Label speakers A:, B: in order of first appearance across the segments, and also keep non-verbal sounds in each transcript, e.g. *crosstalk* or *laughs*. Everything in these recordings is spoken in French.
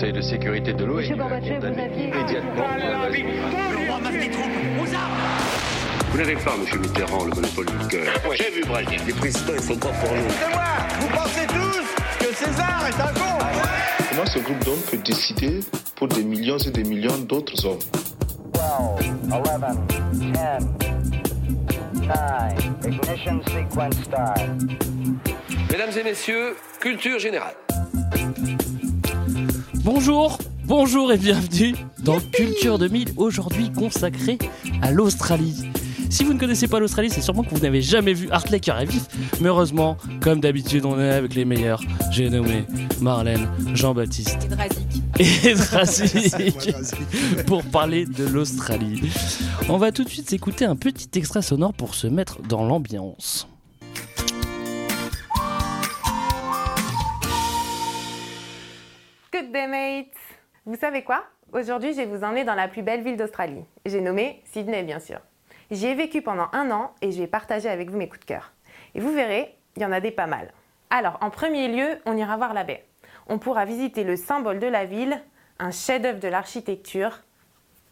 A: Conseil de sécurité de l'ONU a condamné immédiatement
B: Vous n'avez pas, monsieur Mitterrand, le monopole du cœur. J'ai vu Brazil. Les présidents, ils sont pas pour nous?
C: C'est moi Vous pensez tous que César est un con
D: Comment ce groupe d'hommes peut décider pour des millions et des millions d'autres hommes?
E: 12, 11, 10, 9, ignition sequence start.
F: Mesdames et messieurs, culture générale.
G: Bonjour, bonjour et bienvenue dans Culture 2000, aujourd'hui consacré à l'Australie. Si vous ne connaissez pas l'Australie, c'est sûrement que vous n'avez jamais vu Hartley cœur à vif. Mais heureusement, comme d'habitude, on est avec les meilleurs. J'ai nommé Marlène, Jean-Baptiste et *laughs* *laughs* Drazik pour parler de l'Australie. On va tout de suite s'écouter un petit extrait sonore pour se mettre dans l'ambiance.
H: Vous savez quoi? Aujourd'hui, je vais vous emmener dans la plus belle ville d'Australie. J'ai nommé Sydney, bien sûr. J'y ai vécu pendant un an et je vais partager avec vous mes coups de cœur. Et vous verrez, il y en a des pas mal. Alors, en premier lieu, on ira voir la baie. On pourra visiter le symbole de la ville, un chef-d'œuvre de l'architecture,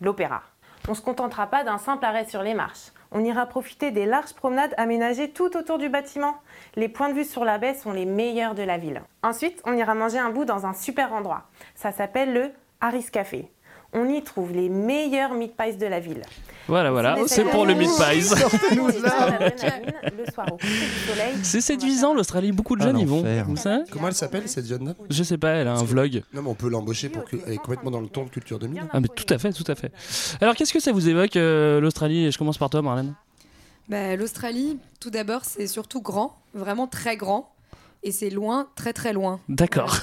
H: l'opéra. On ne se contentera pas d'un simple arrêt sur les marches. On ira profiter des larges promenades aménagées tout autour du bâtiment. Les points de vue sur la baie sont les meilleurs de la ville. Ensuite, on ira manger un bout dans un super endroit. Ça s'appelle le Harris Café. On y trouve les meilleurs meat pies de la ville.
G: Voilà, voilà, c'est pour le meat pies. *laughs*
H: Le soir au coucher du soleil.
G: C'est séduisant l'Australie, beaucoup de
I: Ah,
G: jeunes y vont.
J: Comment elle s'appelle cette jeune-là
G: Je sais pas, elle a un vlog.
J: Non mais on peut l'embaucher pour qu'elle est complètement dans le ton de Culture 2000.
G: Ah mais tout à fait, tout à fait. Alors qu'est-ce que ça vous évoque euh, l'Australie? Je commence par toi Marlène.
K: Bah, L'Australie, tout d'abord, c'est surtout grand, vraiment très grand. Et c'est loin, très très loin.
G: D'accord.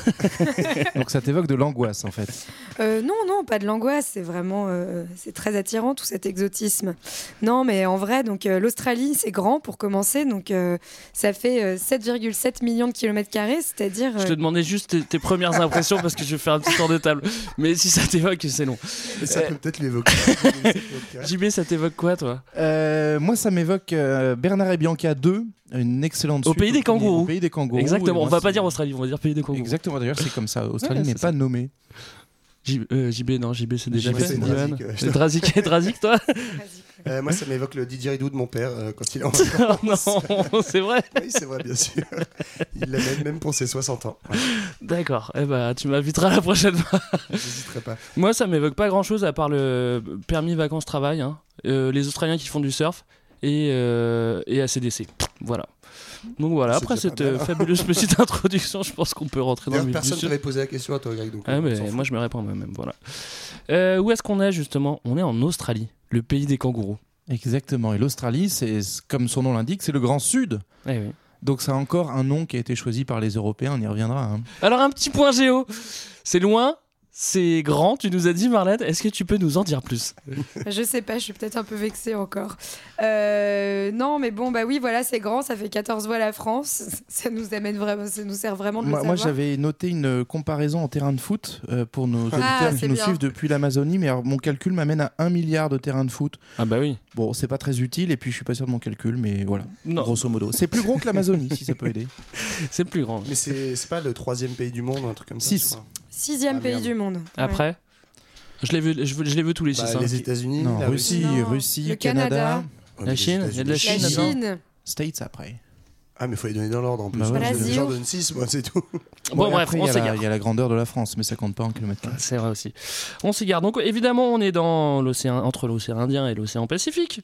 G: *laughs*
I: Donc ça t'évoque de l'angoisse en fait.
K: Euh, non, non, pas de l'angoisse, c'est vraiment euh, c'est très attirant tout cet exotisme. Non, mais en vrai, donc euh, l'Australie, c'est grand pour commencer, donc euh, ça fait euh, 7,7 millions de kilomètres carrés, c'est-à-dire.
G: Je te demandais juste tes, tes premières impressions parce que je vais faire un petit tour de table. Mais si ça t'évoque, c'est long.
J: Et ça peut peut-être l'évoquer. *laughs*
G: JB, ça t'évoque quoi toi?
I: Euh, moi ça m'évoque euh, Bernard et Bianca 2, une excellente
G: Au
I: suite
G: pays des kangourous.
I: Au pays des kangourous.
G: Exactement, on va pas dire Australie, on va dire pays des kangourous.
I: Exactement, d'ailleurs c'est comme ça. Australie
G: Ouais,
I: n'est pas nommée.
G: J- euh, JB, non, JB c'est déjà
J: JB,
G: fait.
J: Drazik, euh,
G: Drazik, Drazik, toi
J: Euh, moi ça m'évoque le didgeridoo de mon père euh, quand il est en
G: Oh *laughs*
J: vacances.
G: non, c'est vrai
J: Oui c'est vrai bien sûr. Il l'amène même pour ses 60 ans. Ouais,
G: D'accord, eh ben, tu m'inviteras la prochaine fois.
J: J'hésiterai pas.
G: Moi, ça m'évoque pas grand chose à part le permis vacances-travail, hein. Euh, les Australiens qui font du surf et, euh, et ACDC. Voilà. Donc voilà, après cette euh, fabuleuse petite *laughs* introduction, je pense qu'on peut rentrer dans le vif
J: personne
G: sujet.
J: t'avait posé la question à toi Greg donc.
G: Ah, mais moi je me réponds moi-même, voilà. Euh, où est-ce qu'on est justement? On est en Australie, le pays des kangourous.
I: Exactement. Et l'Australie, c'est comme son nom l'indique, c'est le Grand Sud.
G: Eh oui.
I: Donc ça a encore un nom qui a été choisi par les Européens, on y reviendra. hein.
G: Alors un petit point géo. C'est loin, c'est grand, tu nous as dit, Marlène. Est-ce que tu peux nous en dire plus?
K: Je sais pas, je suis peut-être un peu vexée encore. Euh, non, mais bon, bah oui, voilà, c'est grand, ça fait 14 voix la France. *laughs* Ça nous amène vraiment, ça nous sert vraiment de
I: Moi, j'avais noté une euh, comparaison en terrain de foot euh, pour nos
K: ah,
I: auditeurs
K: qui
I: nous suivent depuis l'Amazonie, mais alors, mon calcul m'amène à 1 milliard de terrains de foot.
G: Ah bah oui.
I: Bon, c'est pas très utile, et puis je suis pas sûr de mon calcul, mais voilà,
G: non.
I: grosso modo. C'est plus gros que l'Amazonie, si ça peut aider. *laughs*
G: C'est plus grand.
J: Mais c'est pas le troisième pays du monde, un truc comme ça. 6.
K: Sixième
J: Ah,
K: pays
J: merde.
K: du monde. Ouais.
G: Après Je l'ai vu, je, je l'ai vu tous les
J: Bah,
G: six. hein.
J: les États-Unis,
I: Non,
J: la
I: Russie,
K: Non,
I: Russie,
K: le
I: Canada,
G: La Chine, il y a de la
J: États-Unis.
K: La
G: Chine,
K: Chine.
I: States après.
J: Ah mais faut les donner dans l'ordre en plus.
I: Bah ouais.
J: J'en donne 6 moi c'est tout.
G: Bon,
I: et
G: bref,
I: après,
G: on
I: il y, a la-
G: s'égare.
I: il y a la grandeur de la France, mais ça compte pas en kilomètres carrés.
G: C'est vrai aussi. On s'égare. Donc évidemment, on est dans l'océan entre l'océan Indien et l'océan Pacifique.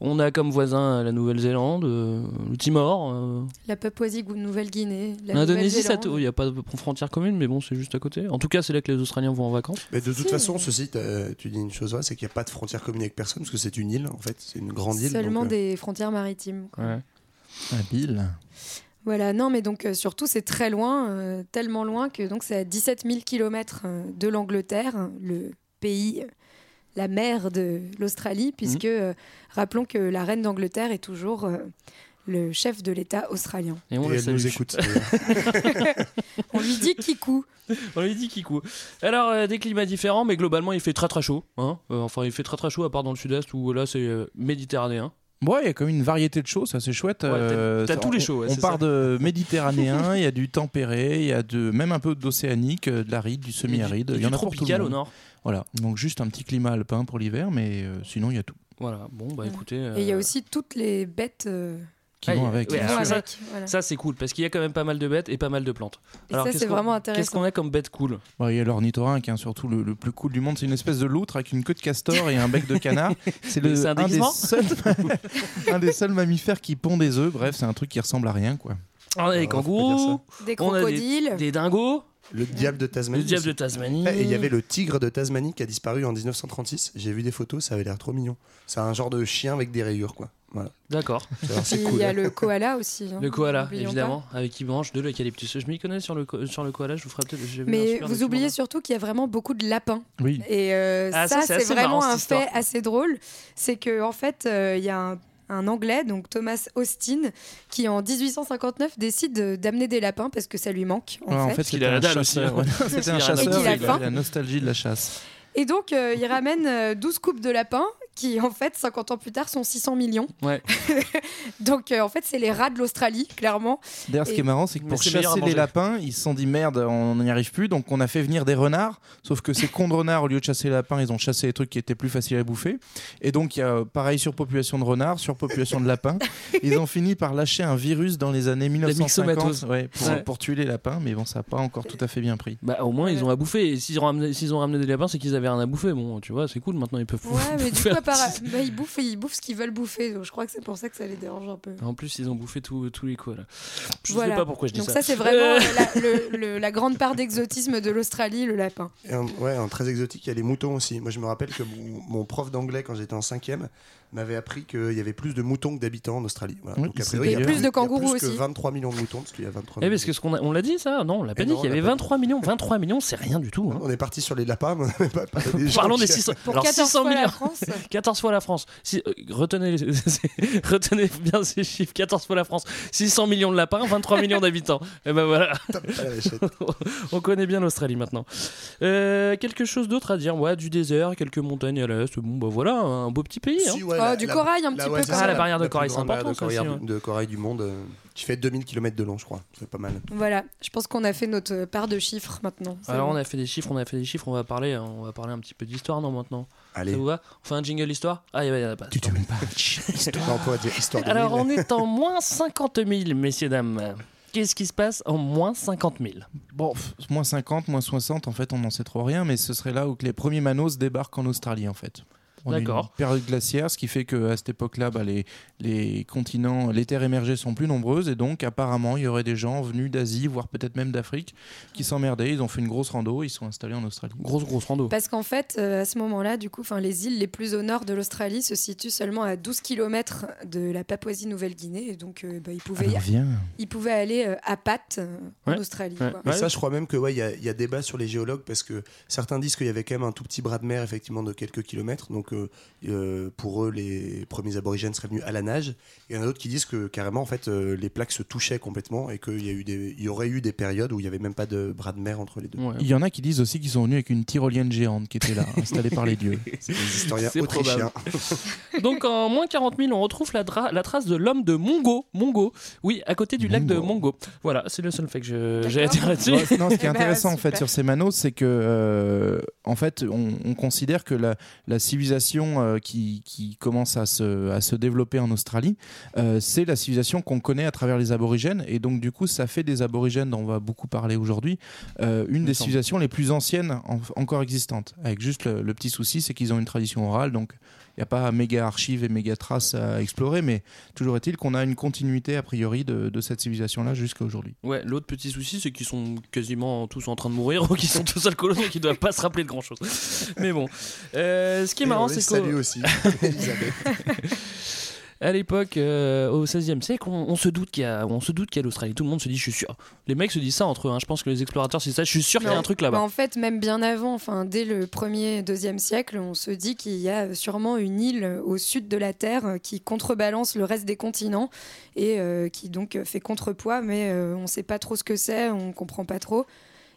G: On a comme voisin la Nouvelle-Zélande, euh, le Timor, euh,
K: La Papouasie-Nouvelle-Guinée. la
G: l'Indonésie. Il n'y a pas de frontière commune, mais bon, c'est juste à côté. En tout cas, c'est là que les Australiens vont en vacances.
J: Mais de toute
K: Si.
J: façon, ceci, t'as- tu dis une chose vraie, c'est qu'il n'y a pas de frontière commune avec personne, parce que c'est une île, en fait, c'est une grande île.
K: Seulement
J: donc, euh,
K: des frontières maritimes. quoi.
G: Ouais.
I: Habile.
K: Voilà, non, mais donc euh, surtout c'est très loin, euh, tellement loin que donc c'est à 17 000 km de l'Angleterre, le pays, la mer de l'Australie, puisque euh, rappelons que la reine d'Angleterre est toujours euh, le chef de l'État australien.
G: Et on
J: Et
G: le
J: elle nous
G: salue.
J: écoute. *laughs*
K: On lui dit Kikou.
G: On lui dit Kikou. Alors, euh, des climats différents, mais globalement, il fait très très chaud. hein. Euh, enfin, il fait très très chaud, à part dans le sud-est où là, c'est euh, méditerranéen.
I: Ouais, il y a quand même une variété de choses, ça c'est chouette.
G: Ouais, t'as-
I: Euh,
G: t'as
I: ça-
G: tous les
I: on-
G: shows, ouais,
I: on
G: c'est
I: part
G: ça.
I: de méditerranéen, il y a du tempéré, il y a de, même un peu d'océanique, euh, de l'aride, du semi-aride. Il y en a pour tout le
G: tropical au
I: monde.
G: nord.
I: Voilà, donc juste un petit climat alpin pour l'hiver, mais euh, sinon il y a tout.
G: Voilà, bon, bah écoutez.
K: Et il y a aussi toutes les bêtes euh,
I: Qui
G: Ah,
I: vont avec.
G: ouais, alors ça,
K: avec. voilà.
G: Ça, c'est cool parce qu'il y a quand même pas mal de bêtes et pas mal de plantes.
K: Et ça,
G: qu'est-ce
K: c'est
G: qu'on-
K: vraiment
G: Qu'est-ce
K: intéressant.
G: qu'on a comme bête cool?
I: Bon, il y a l'ornithorynque, hein, surtout le, le plus cool du monde. C'est une espèce de loutre avec une queue de castor et un bec de canard. *laughs* C'est le
G: C'est un
I: un, des seuls, *laughs* un des seuls mammifères qui pond des œufs. Bref, c'est un truc qui ressemble à rien, quoi.
G: On a des kangourous,
K: Des
G: on a
K: crocodiles.
G: des dingos,
J: Le diable de Tasmanie.
G: le diable de. Tasmanie.
J: Et il y avait le tigre de Tasmanie qui a disparu en 1936. J'ai vu des photos, ça avait l'air trop mignon. C'est un genre de chien avec des rayures, quoi. Voilà.
G: D'accord. *laughs*
J: C'est cool.
K: il y a le koala aussi. hein,
G: Le koala, évidemment, avec qui mange de l'eucalyptus. Je m'y connais sur le, sur le koala, je vous ferai peut-être.
K: Mais
G: super
K: vous oubliez surtout qu'il y a vraiment beaucoup de lapins.
I: Oui.
K: Et euh,
G: Ah, ça,
K: ça,
G: c'est
K: c'est vraiment
G: marrant,
K: un fait assez drôle. C'est que en fait, euh, il y a un, un Anglais, donc Thomas Austin, qui en 1859 décide de- d'amener des lapins parce que ça lui manque. En
I: Ouais, en
K: fait.
I: fait,
G: qu'il
I: c'était
G: a la
I: un
G: dalle aussi,
I: chasseur.
G: hein.
I: ouais. *laughs* C'était un
G: a
I: chasseur. et
K: a
I: il avait
K: faim.
I: la nostalgie de la chasse.
K: Et donc, euh, il ramène euh, 12 coupes de lapins qui, en fait, 50 ans plus tard, sont 600 millions.
G: Ouais. *laughs*
K: donc, euh, en fait, c'est les rats de l'Australie, clairement.
I: D'ailleurs, ce qui est marrant, c'est que pour chasser les lapins, ils se sont dit merde, on n'y arrive plus, donc on a fait venir des renards. Sauf que ces cons de renards, au lieu de chasser les lapins, ils ont chassé les trucs qui étaient plus faciles à bouffer. Et donc, il y a pareil surpopulation de renards, surpopulation de lapins. *laughs* Ils ont fini par lâcher un virus dans les années 1950
G: myxomatose.
I: ouais, pour,
G: Ouais.
I: pour tuer les lapins, mais bon, ça n'a pas encore tout à fait bien pris.
G: Bah, au moins, ils ont à bouffer. Et s'ils ont, ramené- s'ils ont ramené des lapins, c'est qu'ils avaient rien à bouffer. Bon, tu vois, c'est cool. Maintenant, ils peuvent.
K: Ouais, *laughs* mais du coup, *laughs* bah, ils, bouffent, ils bouffent ce qu'ils veulent bouffer. Donc, je crois que c'est pour ça que ça les dérange un peu.
G: En plus, ils ont bouffé tous tous les quoi là. Je
K: Voilà.
G: sais pas pourquoi je dis
K: Donc
G: ça.
K: ça, c'est vraiment
G: Euh,
K: la, le- le- la grande part d'exotisme de l'Australie, le lapin.
J: Un- ouais, un très exotique, il y a les moutons aussi. Moi, je me rappelle que mon, mon prof d'anglais, quand j'étais en cinquième, m'avait appris qu'il y avait plus de moutons que d'habitants en Australie. Voilà.
I: Oui,
J: Donc, a
I: c'est
J: priori, il y a
K: Plus de
J: il y a
K: kangourous
J: plus que
K: aussi.
J: 23 millions de moutons, parce qu'il y a 23
G: Eh,
J: millions.
G: parce que ce qu'on a- on l'a dit ça Non, on l'a pas
J: Eh
G: dit
J: non,
G: qu'il y avait
J: l'a pas
G: 23 millions. 23 millions, c'est rien du tout. hein.
J: On est parti sur les lapins, mais pas *laughs* parlé des
G: Parlons des
J: qui-
G: 600,
K: Pour
G: alors
K: 14
G: 600
K: fois la. France. *laughs*
G: 14 fois la France. Si- euh, retenez, *laughs* bien ces chiffres. 14 fois la France. 600 millions de lapins, 23 millions d'habitants. Et ben voilà,
J: pas
G: on connaît bien l'Australie maintenant. Euh, quelque chose d'autre à dire? Ouais, du désert, quelques montagnes à l'est. Bon, bah voilà, un beau petit pays. hein.
J: Si, ouais, la-
K: du
J: la-
K: corail un
J: la-
K: petit
J: ouais,
K: peu
G: Ah, la barrière de corail, c'est important,
J: de
G: aussi,
J: de corail du monde, euh, qui fait 2000 km de long, je crois. C'est pas mal.
K: Voilà, je pense qu'on a fait notre part de chiffres maintenant.
G: Alors
K: bon.
G: on a fait des chiffres, on a fait des chiffres, on va parler, hein, on va parler un petit peu d'histoire non maintenant.
J: Allez.
G: Ça vous va? On fait un jingle histoire? Ah il y en a pas.
J: Tu te mets pas. *laughs* Histoire de
G: Alors on est en moins 50 000 messieurs dames. Qu'est-ce qui se passe en moins 50 000
I: Bon, pff, moins 50, moins 60, en fait, on n'en sait trop rien, mais ce serait là où que les premiers manos débarquent en Australie, en fait. On a une
G: D'accord.
I: période glaciaire, ce qui fait qu'à cette époque-là, bah, les, les continents, les terres émergées sont plus nombreuses, et donc apparemment, il y aurait des gens venus d'Asie, voire peut-être même d'Afrique, qui s'emmerdaient, ils ont fait une grosse rando, ils sont installés en Australie.
G: Grosse grosse rando.
K: Parce qu'en fait, euh, à ce moment-là, du coup, enfin, les îles les plus au nord de l'Australie se situent seulement à 12 km de la Papouasie-Nouvelle-Guinée. Et donc, euh, bah, ils, pouvaient,
I: Alors viens.
K: ils pouvaient aller euh, à pattes euh, en
G: Ouais.
K: Australie.
G: Ouais.
K: quoi.
J: Mais ça, je crois même que ouais, y, a- il y a débat sur les géologues parce que certains disent qu'il y avait quand même un tout petit bras de mer effectivement de quelques kilomètres. Donc euh, euh, pour eux, les premiers aborigènes seraient venus à la nage. Et il y en a d'autres qui disent que carrément en fait euh, les plaques se touchaient complètement et qu'il y a eu des, il y aurait eu des périodes où il y avait même pas de bras de mer entre les deux.
G: Ouais.
I: Il y en a qui disent aussi qu'ils sont venus avec une tyrolienne géante qui était là, *laughs* installée par les dieux.
J: C'est des historiens autrichiens. *laughs*
G: Donc en moins 40 000, on retrouve la, trace de l'homme de Mongo. Mongo, oui, à côté du lac de
I: Mongo.
G: Voilà, c'est le seul fait que j'ai à dire là-dessus.
I: Ouais, non, ce qui est *laughs*
K: ben,
I: intéressant en fait sur ces manos, c'est que euh, en fait, on, on considère que la, la civilisation euh, qui, qui commence à se, à se développer en Australie, euh, c'est la civilisation qu'on connaît à travers les aborigènes, et donc du coup, ça fait des aborigènes dont on va beaucoup parler aujourd'hui euh, une des civilisations les plus anciennes en- encore existantes. Avec juste le, le petit souci, c'est qu'ils ont une tradition orale, donc n'y a pas méga archives et méga traces à explorer, mais toujours est-il qu'on a une continuité a priori de, de cette civilisation-là jusqu'à aujourd'hui.
G: Ouais, l'autre petit souci, c'est qu'ils sont quasiment tous en train de mourir *laughs* ou qu'ils sont tous alcoolos, donc ils doivent pas se rappeler de grand chose. Mais bon, Euh, ce qui est
J: Et
G: marrant, c'est
J: salue
G: qu'à
J: aussi. *laughs* Elisabeth. *laughs*
G: l'époque, euh, au XVIe siècle, on, on se doute qu'il y a, on se doute qu'il y a l'Australie. Tout le monde se dit, je suis sûr. Les mecs se disent ça entre eux. hein. Je pense que les explorateurs, c'est ça. Je suis sûr qu'il y a un truc
K: Bah,
G: là-bas.
K: en fait, même bien avant, enfin, dès le 1er, 2e siècle, on se dit qu'il y a sûrement une île au sud de la Terre euh, qui contrebalance le reste des continents et euh, qui donc fait contrepoids, mais euh, on ne sait pas trop ce que c'est, on ne comprend pas trop.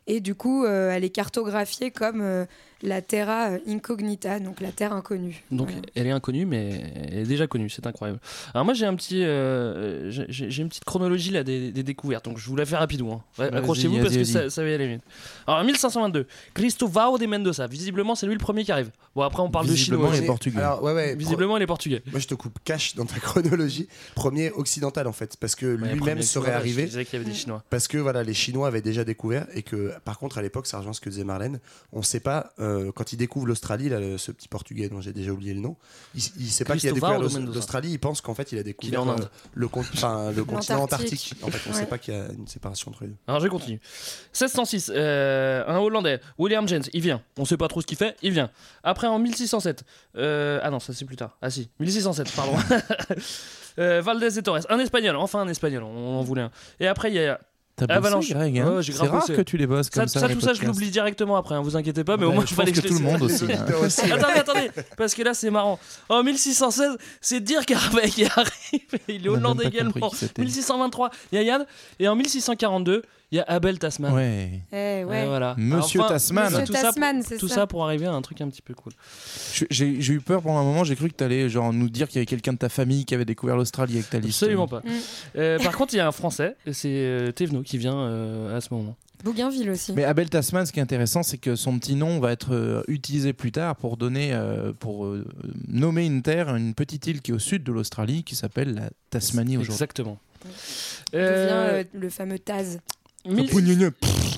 K: Et du coup, euh, elle est cartographiée comme euh, la Terra Incognita, donc la Terre inconnue.
G: Donc
K: Voilà.
G: elle est inconnue, mais elle est déjà connue, c'est incroyable. Alors moi j'ai un petit, euh, j'ai- une petite chronologie là des, des découvertes, donc je vous la fais rapidement. hein. Accrochez-vous parce que ça, ça va y aller vite. Alors 1522, Cristóvão de Mendoza. Visiblement c'est lui le premier qui arrive. Bon après on parle de
I: Visiblement,
G: chinois.
I: il est portugais.
J: Alors, ouais, ouais,
G: Visiblement il est portugais.
J: Moi, je te coupe cash dans ta *laughs* chronologie. Premier occidental, en fait, parce que
G: Ouais,
J: lui-même serait
G: chinois, Je
J: arrivé.
G: disais qu'il y avait des chinois.
J: Parce que voilà, les Chinois avaient déjà découvert et que, par contre, à l'époque, ça rejoint ce que disait Marlène. On ne sait pas euh, quand il découvre l'Australie, là, le- ce petit Portugais dont j'ai déjà oublié le nom. Il, il sait pas qu'il a découvert l'Australie. Il pense qu'en fait, il a découvert
G: en
J: euh,
G: Inde.
J: le, con- le *laughs* continent
K: L'Antarctique.
J: antarctique. En fait, on ne
K: Ouais.
J: sait pas qu'il y a une séparation entre les deux.
G: Alors je continue. 1606, euh, un Hollandais, William Jens, il vient. On sait pas trop ce qu'il fait, il vient. Après en 1607, euh, ah non ça c'est plus tard. Ah si, 1607, pardon. *laughs* Euh, Valdez et Torres, un Espagnol, enfin un Espagnol, on en voulait un. Et après il y a
I: T'as bossé,
G: Avalanche.
I: Greg, hein
G: Ouais, j'ai
I: C'est
G: grave
I: rare
G: bossé.
I: que tu les bosses comme ça.
G: ça,
I: les
G: tout ça je
I: podcasts.
G: l'oublie directement après, hein, vous inquiétez pas, mais au
I: Ouais,
G: moins
I: je
G: fallait
I: pense
G: que
I: que
G: je
I: tout le
G: laisse-
I: monde aussi. hein.
J: auditeurs aussi, ouais.
G: attendez, attendez, parce que là c'est marrant. En 1616, c'est Dirk Harvey qui *laughs* arrive, il est
I: On a même
G: hollandais
I: pas compris
G: également.
I: qui c'était.
G: 1623, il y a Yann, et en 1642, il y a Abel Tasman.
I: Ouais.
K: Eh ouais.
G: Voilà.
I: Monsieur
G: Enfin,
I: Tasman.
K: Monsieur
G: tout ça
K: Tasman,
G: pour-
K: c'est
G: Tout
K: ça.
G: ça pour arriver à un truc un petit peu cool.
I: J'ai eu peur pendant un moment, j'ai cru que tu allais genre, nous dire qu'il y avait quelqu'un de ta famille qui avait découvert l'Australie avec ta liste.
G: Absolument pas.
K: Mm.
G: Euh, par contre, il y a un Français, c'est euh, Thévenot qui vient euh, à ce moment.
K: Bougainville aussi.
I: Mais Abel Tasman, ce qui est intéressant, c'est que son petit nom va être euh, utilisé plus tard pour donner, euh, pour euh, nommer une terre, une petite île qui est au sud de l'Australie, qui s'appelle la Tasmanie aujourd'hui.
G: Exactement.
K: D'où vient le fameux Taz.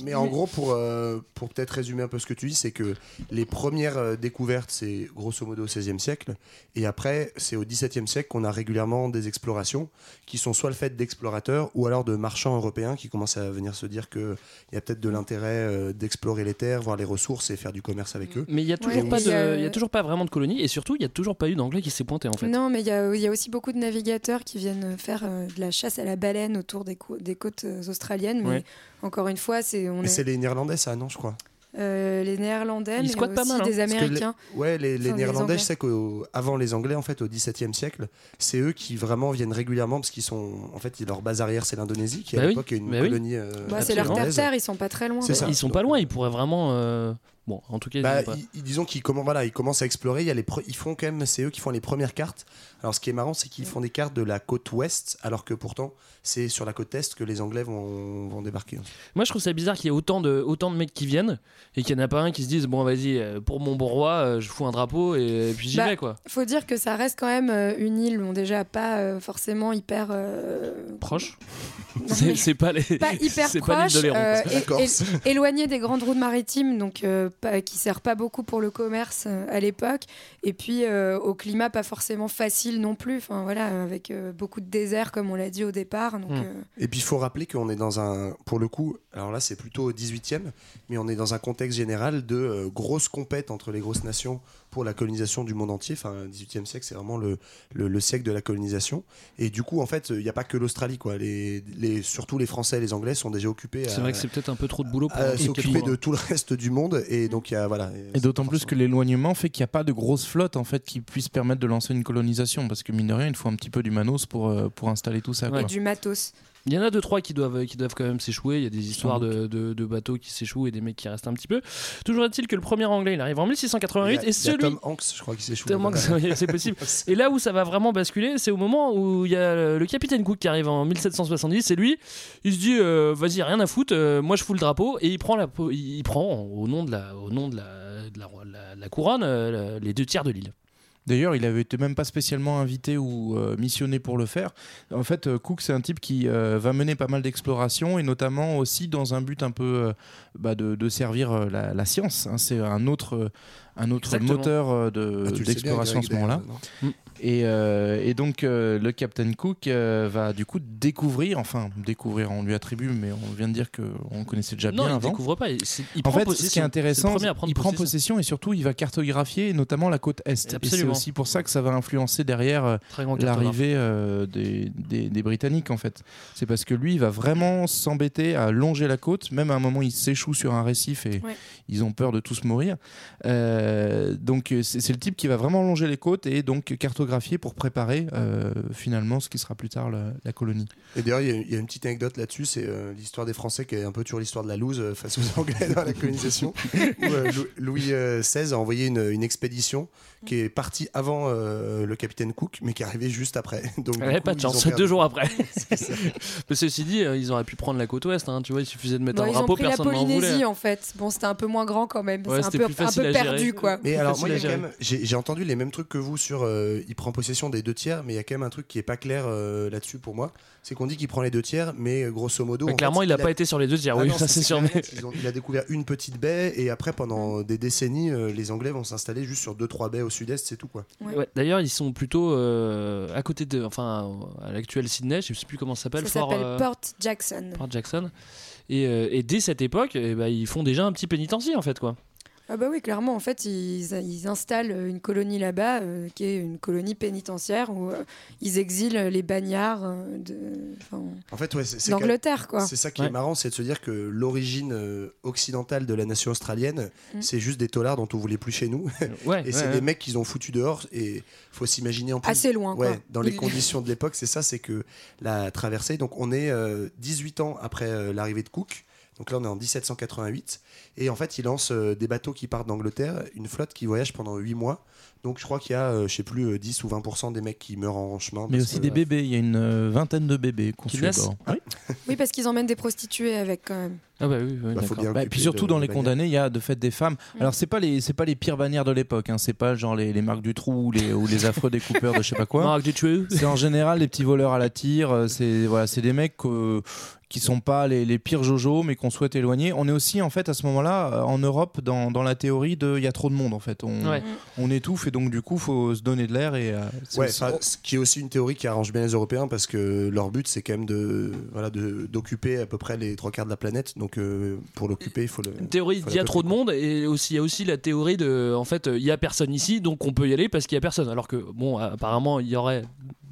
J: Mais en gros, pour, euh, pour peut-être résumer un peu ce que tu dis, c'est que les premières euh, découvertes, c'est grosso modo au XVIe siècle. Et après, c'est au XVIIe siècle qu'on a régulièrement des explorations qui sont soit le fait d'explorateurs ou alors de marchands européens qui commencent à venir se dire qu'il y a peut-être de l'intérêt euh, d'explorer les terres, voir les ressources et faire du commerce avec eux.
G: Mais il y a
K: Ouais,
G: toujours pas de, y a toujours pas vraiment de colonie, et surtout, il y a toujours pas eu d'anglais qui s'est pointé en fait.
K: Non, mais il y, a- il y a aussi beaucoup de navigateurs qui viennent faire euh, de la chasse à la baleine autour des, côtes australiennes. Mais
G: Ouais.
K: Encore une fois, c'est on
J: Mais
K: est,
J: c'est les Néerlandais, ça, non, je crois.
K: euh, les Néerlandais,
G: Ils
K: mais
G: squattent pas
K: aussi
G: mal, hein.
K: des
J: que les-
K: Américains.
J: ouais, les, Néerlandais, je sais qu'avant les Anglais, en fait, au XVIIe siècle, c'est eux qui vraiment viennent régulièrement parce qu'ils sont, en fait, leur base arrière, c'est l'Indonésie, qui à
G: Bah oui,
J: l'époque est une
G: bah oui.
J: colonie. euh,
K: Bah, c'est leur terre-terre, ils sont pas très loin.
J: Ça.
G: Ils sont pas loin, ils pourraient vraiment. euh, Bon, en tout cas, ils
J: Bah, ils- ils- disons qu'ils commencent, voilà, ils commencent à explorer. Il y a les ils font quand même, c'est eux qui font les premières cartes. Alors, ce qui est marrant, c'est qu'ils font des cartes de la côte ouest, alors que pourtant, c'est sur la côte est que les Anglais vont, vont débarquer.
G: Moi, je trouve ça bizarre qu'il y ait autant de, autant de mecs qui viennent et qu'il n'y en a pas un qui se dise Bon, vas-y, euh, pour mon bon roi, euh, je fous un drapeau et, et puis j'y
K: Bah,
G: vais quoi.
K: faut dire que ça reste quand même euh, une île, bon, déjà pas euh, forcément hyper. euh,
G: Proche *laughs* C'est pas les.
K: pas hyper *laughs*
G: c'est pas
K: proche,
G: de
K: euh, éloigné des grandes routes maritimes, donc euh, pas- qui sert pas beaucoup pour le commerce euh, à l'époque, et puis euh, au climat pas forcément facile non plus. Enfin voilà, avec euh, beaucoup de désert comme on l'a dit au départ. Donc,
G: Hmm.
K: euh,
J: Et puis, il faut rappeler qu'on est dans un, pour le coup, alors là, c'est plutôt au 18e, mais on est dans un contexte général de euh, grosses compètes entre les grosses nations pour la colonisation du monde entier. Enfin, le 18e siècle, c'est vraiment le, le, le siècle de la colonisation. Et du coup, en fait, il n'y a pas que l'Australie, quoi. Les, les, surtout les Français et les Anglais sont déjà occupés
G: C'est vrai que c'est peut-être un peu trop de boulot pour
J: s'occuper de tout le reste du monde. Et donc, il y a, voilà.
I: Et d'autant plus que l'éloignement fait qu'il n'y a pas de grosse flotte en fait qui puisse permettre de lancer une colonisation parce que mine de rien il faut un petit peu du manos pour, euh, pour installer tout ça.
G: Ouais.
I: quoi.
K: du matos.
G: Il y en a deux trois qui doivent qui doivent quand même s'échouer. Il y a des histoires de, de, de bateaux qui s'échouent et des mecs qui restent un petit peu. Toujours est-il que le premier anglais il arrive en 1688
J: Il y a-
G: et celui
J: Tom Hanks, je crois, qui s'échoue.
G: Tom Hanks, oui, c'est possible. *laughs* Et là où ça va vraiment basculer, c'est au moment où il y a le capitaine Cook qui arrive en 1770. C'est lui, il se dit euh, vas-y rien à foutre, euh, moi je fous le drapeau et il prend la il prend au nom de la au nom de la de la, la- la couronne euh, les deux tiers de l'île.
I: D'ailleurs, il avait été même pas spécialement invité ou euh, missionné pour le faire. En fait, euh, Cook, c'est un type qui euh, va mener pas mal d'explorations et notamment aussi dans un but un peu euh, bah, de, de servir euh, la, la science. hein. C'est un autre, un autre
G: Exactement.
I: moteur euh, de-
J: Ah,
I: d'exploration à ce moment-là. Et, euh, et donc, euh, le Captain Cook euh, va du coup découvrir, enfin découvrir, on lui attribue, mais on vient de dire qu'on le connaissait déjà
G: Non,
I: bien
G: il
I: avant.
G: découvre pas. Il, c'est- il
I: En
G: prend
I: fait,
G: possession.
I: ce qui est intéressant, il prend
G: possession.
I: et surtout il va cartographier notamment la côte est. Et c'est aussi pour ça que ça va influencer derrière l'arrivée euh, des, des- des Britanniques en fait. C'est parce que lui, il va vraiment s'embêter à longer la côte, même à un moment il s'échoue sur un récif et
K: Ouais.
I: ils ont peur de tous mourir. Euh, donc c'est le type qui va vraiment longer les côtes et donc pour préparer euh, finalement ce qui sera plus tard la, la colonie.
J: Et d'ailleurs, il y, a- il y a une petite anecdote là-dessus, c'est euh, l'histoire des Français qui est un peu toujours l'histoire de la loose euh, face aux *laughs* Anglais dans la colonisation. où, euh, Louis euh, XVI a envoyé une, une expédition qui est partie avant euh, le capitaine Cook, mais qui est arrivée juste après. *laughs* Donc,
G: Ouais,
J: coup,
G: pas de chance, deux jours après. *laughs* Mais ceci dit, euh, ils auraient pu prendre la côte ouest, hein, tu vois, il suffisait de mettre
K: Bon,
G: un
K: ils ont
G: drapeau,
K: pris la
G: personne n'en
K: Polynésie
G: voulait.
K: en fait. Bon, c'était un peu moins grand quand même.
G: Ouais,
K: c'est un
G: c'était
K: peu, un perdu quoi.
J: Mais alors, moi, j'ai entendu les mêmes trucs que vous sur euh, prend possession des deux tiers, mais il y a quand même un truc qui est pas clair euh, là-dessus pour moi. C'est qu'on dit qu'il prend les deux tiers, mais grosso modo.
G: Mais
J: en
G: clairement,
J: fait,
G: il n'a pas été sur les deux tiers,
J: Ah
G: oui,
J: non,
G: ça c'est sûr. mais-
J: net. Ils ont- il a découvert une petite baie, et après, pendant des décennies, euh, les Anglais vont s'installer juste sur deux, trois baies au sud-est, c'est tout quoi.
G: Ouais, D'ailleurs, ils sont plutôt euh, à côté de, enfin, à l'actuel Sydney, je sais plus comment ça s'appelle.
K: Ça
G: Fort,
K: s'appelle
G: euh,
K: Port Jackson.
G: Port Jackson. Et, euh, et dès cette époque, eh ben, ils font déjà un petit pénitencier en fait, quoi.
K: Ah bah oui, clairement, en fait, ils, ils installent une colonie là-bas, euh, qui est une colonie pénitentiaire, où euh, ils exilent les bagnards euh, de,
J: En fait, ouais,
K: d'Angleterre, quoi.
J: C'est ça qui
K: Ouais.
J: est marrant, c'est de se dire que l'origine euh, occidentale de la nation australienne,
K: Mm.
J: c'est juste des tolards dont on voulait plus chez nous.
G: Ouais, *laughs*
J: et c'est
G: ouais,
J: des mecs qu'ils ont foutus dehors. Et faut s'imaginer en plus.
K: Assez loin,
J: Ouais,
K: quoi.
J: dans les
K: Il-
J: conditions de l'époque, c'est ça, c'est que la traversée. Donc on est euh, 18 ans après euh, l'arrivée de Cook. Donc là, on est en 1788. Et en fait, il lance euh, des bateaux qui partent d'Angleterre, une flotte qui voyage pendant 8 mois. Donc je crois qu'il y a, euh, je sais plus, euh, 10 ou 20% des mecs qui meurent en chemin.
I: Mais aussi
J: que-
I: des bébés, il y a une euh, vingtaine de bébés à
G: naissent
I: bord. Oui. *laughs*
K: Oui, parce qu'ils emmènent des prostituées avec quand même.
G: Ah bah oui, oui,
J: Bah, faut
G: d'accord.
J: bien
I: Bah, et puis surtout dans les
J: bannières.
I: condamnés, il y a de fait des femmes.
K: Mm.
I: Alors c'est pas les c'est pas les pires bannières de l'époque. Hein. C'est pas genre les, les marques du trou ou les, ou les affreux découpeurs de je sais pas quoi. *laughs* C'est en général des petits voleurs à la tire. euh, C'est voilà, c'est des mecs euh, qui sont pas les, les pires jojo, mais qu'on souhaite éloigner. On est aussi en fait à ce moment-là euh, en Europe dans, dans la théorie de il y a trop de monde en fait. On,
G: Ouais.
I: on étouffe et donc du coup faut se donner de l'air et euh,
J: Ouais,
I: aussi-
J: enfin, ce qui est aussi une théorie qui arrange bien les Européens parce que leur but c'est quand même de voilà de d'occuper à peu près les trois quarts de la planète. Donc euh, pour l'occuper, il faut le.
G: Une théorie il y a trop de monde et aussi il y a aussi la théorie de en fait il y a personne ici donc on peut y aller parce qu'il y a personne alors que bon apparemment il y aurait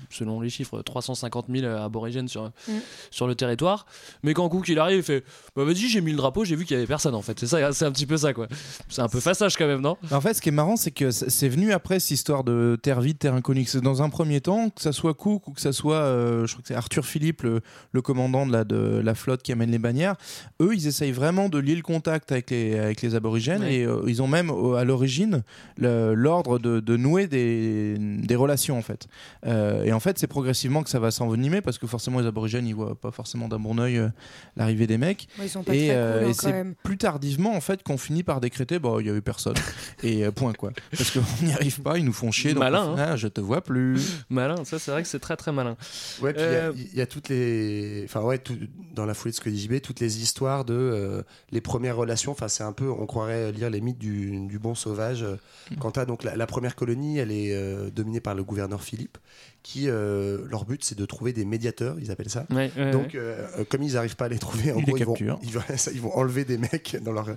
G: selon les chiffres 350 000 aborigènes sur,
K: Mm.
G: sur le territoire mais quand Cook il arrive il fait bah vas-y j'ai mis le drapeau j'ai vu qu'il y avait personne en fait c'est ça c'est un petit peu ça quoi c'est un peu façage quand même non?
I: En fait, ce qui est marrant, c'est que c'est venu après cette histoire de terre vide, terre inconnue. C'est dans un premier temps, que ça soit Cook ou que ça soit, euh, je crois que c'est Arthur Philippe, le, le commandant de la, de la flotte qui amène les bannières. Eux, ils essayent vraiment de lier le contact avec les, avec les aborigènes
G: Ouais.
I: et euh, ils ont même euh, à l'origine l'ordre de, de nouer des, des relations en fait. Euh, et en fait, c'est progressivement que ça va s'envenimer parce que forcément les aborigènes, ils voient pas forcément d'un bon oeil euh, l'arrivée des mecs.
K: Ouais, ils sont pas
I: Et,
K: très
I: euh,
K: cool, hein,
I: et c'est plus tardivement en fait qu'on finit par décréter bon il y avait personne *laughs* et euh, point quoi parce qu'on n'y arrive pas ils nous font chier donc
G: Malin,
I: on fait, ah, je te vois plus *laughs*
G: malin ça c'est vrai que c'est très très malin
J: Ouais, puis il y a-
G: Euh,
J: il y, a toutes les. Enfin, ouais, tout- dans la foulée de ce que dit JB, toutes les histoires de euh, les premières relations. Enfin, c'est un peu, on croirait lire les mythes du, du bon sauvage. Euh, Quant à donc la, la première colonie, elle est euh, dominée par le gouverneur Philippe, qui euh, leur but c'est de trouver des médiateurs, ils appellent ça.
G: Ouais, ouais,
J: donc, euh, comme ils n'arrivent pas à les trouver, en
I: Ils
J: gros,
I: les
J: ils vont, ils, vont, *laughs* ça, ils vont enlever des mecs dans leur,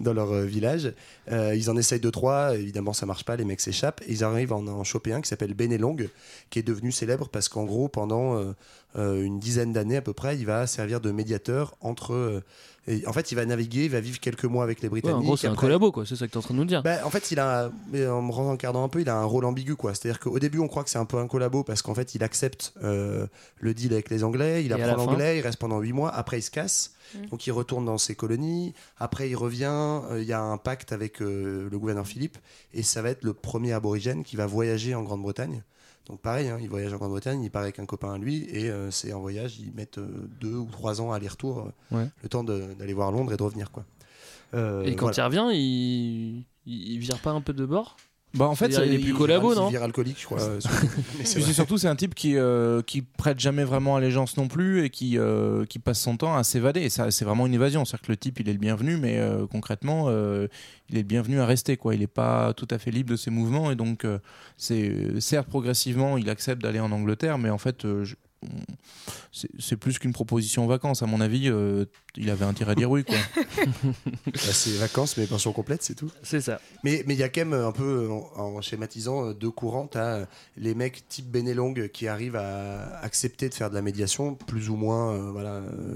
J: dans leur euh, village. Euh, ils en essayent deux, trois. Évidemment, ça marche pas. Les mecs s'échappent. Et ils arrivent à en, en choper un qui s'appelle Benelong, qui est devenu célèbre parce qu'en gros, pendant une dizaine d'années à peu près, il va servir de médiateur entre. Et en fait, il va naviguer, il va vivre quelques mois avec les
G: Ouais,
J: Britanniques.
G: en gros c'est un collabo quoi c'est ça que t'es en train de nous dire
J: bah, en fait, il a, mais en me rencardant un peu, il a un rôle ambigu, quoi. C'est-à-dire qu'au début, on croit que c'est un peu un collabo parce qu'en fait, il accepte euh, le deal avec les Anglais, il
G: Et
J: apprend l'anglais, il reste pendant 8 mois, après il se casse,
K: Mm.
J: donc il retourne dans ses colonies, après il revient, euh, il y a un pacte avec euh, le gouverneur Philippe, et ça va être le premier aborigène qui va voyager en Grande-Bretagne. Donc pareil, hein, il voyage en Grande-Bretagne, il part avec un copain à lui, et euh, c'est en voyage, ils mettent euh, deux ou trois ans aller-retour, euh,
G: Ouais.
J: le temps d'aller voir Londres et de revenir, quoi.
G: Et quand
J: voilà.
G: il revient il il il vire pas un peu de bord?
I: Bah en fait
G: C'est-à-dire, il est
I: c'est-
G: plus collabo
J: Il
G: non
J: vire alcoolique, je crois. euh, *laughs* c'est
I: surtout c'est un type qui euh, qui prête jamais vraiment allégeance non plus et qui euh, qui passe son temps à s'évader. Et ça c'est vraiment une évasion. C'est à dire que le type il est le bienvenu mais euh, concrètement euh, il est le bienvenu à rester quoi. Il est pas tout à fait libre de ses mouvements et donc euh, c'est certes progressivement il accepte d'aller en Angleterre mais en fait euh, je- c'est plus qu'une proposition en vacances. À mon avis, euh, il avait intérêt à dire oui. Quoi. *laughs*
J: Bah, c'est vacances, mais pension complète, c'est tout.
G: C'est ça.
J: Mais mais il y a quand même un peu, en, en schématisant, euh, deux courants. T'as euh, les mecs type Benelong qui arrivent à accepter de faire de la médiation, plus ou moins euh, voilà, euh,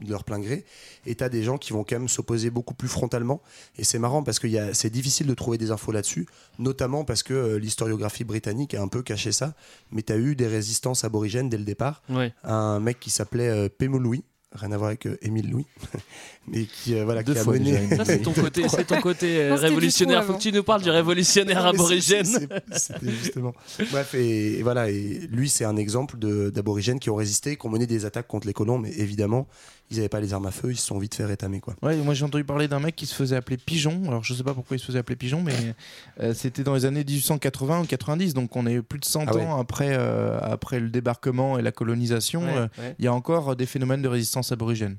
J: de leur plein gré. Et t'as des gens qui vont quand même s'opposer beaucoup plus frontalement. Et c'est marrant parce que il y a- c'est difficile de trouver des infos là-dessus, notamment parce que euh, l'historiographie britannique a un peu caché ça. Mais t'as eu des résistances aborigènes dès le départ.
G: Ouais.
J: Un mec qui s'appelait euh, Pémo Louis. Rien à voir avec euh, Émile Louis, *laughs* mais qui euh, voilà
I: Deux
J: qui a mené.
G: c'est ton côté, c'est ton côté euh,
K: Non,
G: révolutionnaire. Faut que tu nous parles du révolutionnaire
J: Non,
G: aborigène.
J: C'était justement. Bref, et, et voilà, et lui, c'est un exemple d'aborigènes qui ont résisté, qui ont mené des attaques contre les colons, mais évidemment, ils n'avaient pas les armes à feu, ils se sont vite fait rétamer. Quoi.
I: Ouais, moi j'ai entendu parler d'un mec qui se faisait appeler Pigeon. Alors je sais pas pourquoi il se faisait appeler Pigeon, mais *laughs* euh, c'était dans les années 1880 ou 90, donc on est plus de 100
J: Ah ouais.
I: ans après, euh, après le débarquement et la colonisation.
G: Ouais,
I: euh,
G: ouais.
I: Il y a encore des phénomènes de résistance aborigène.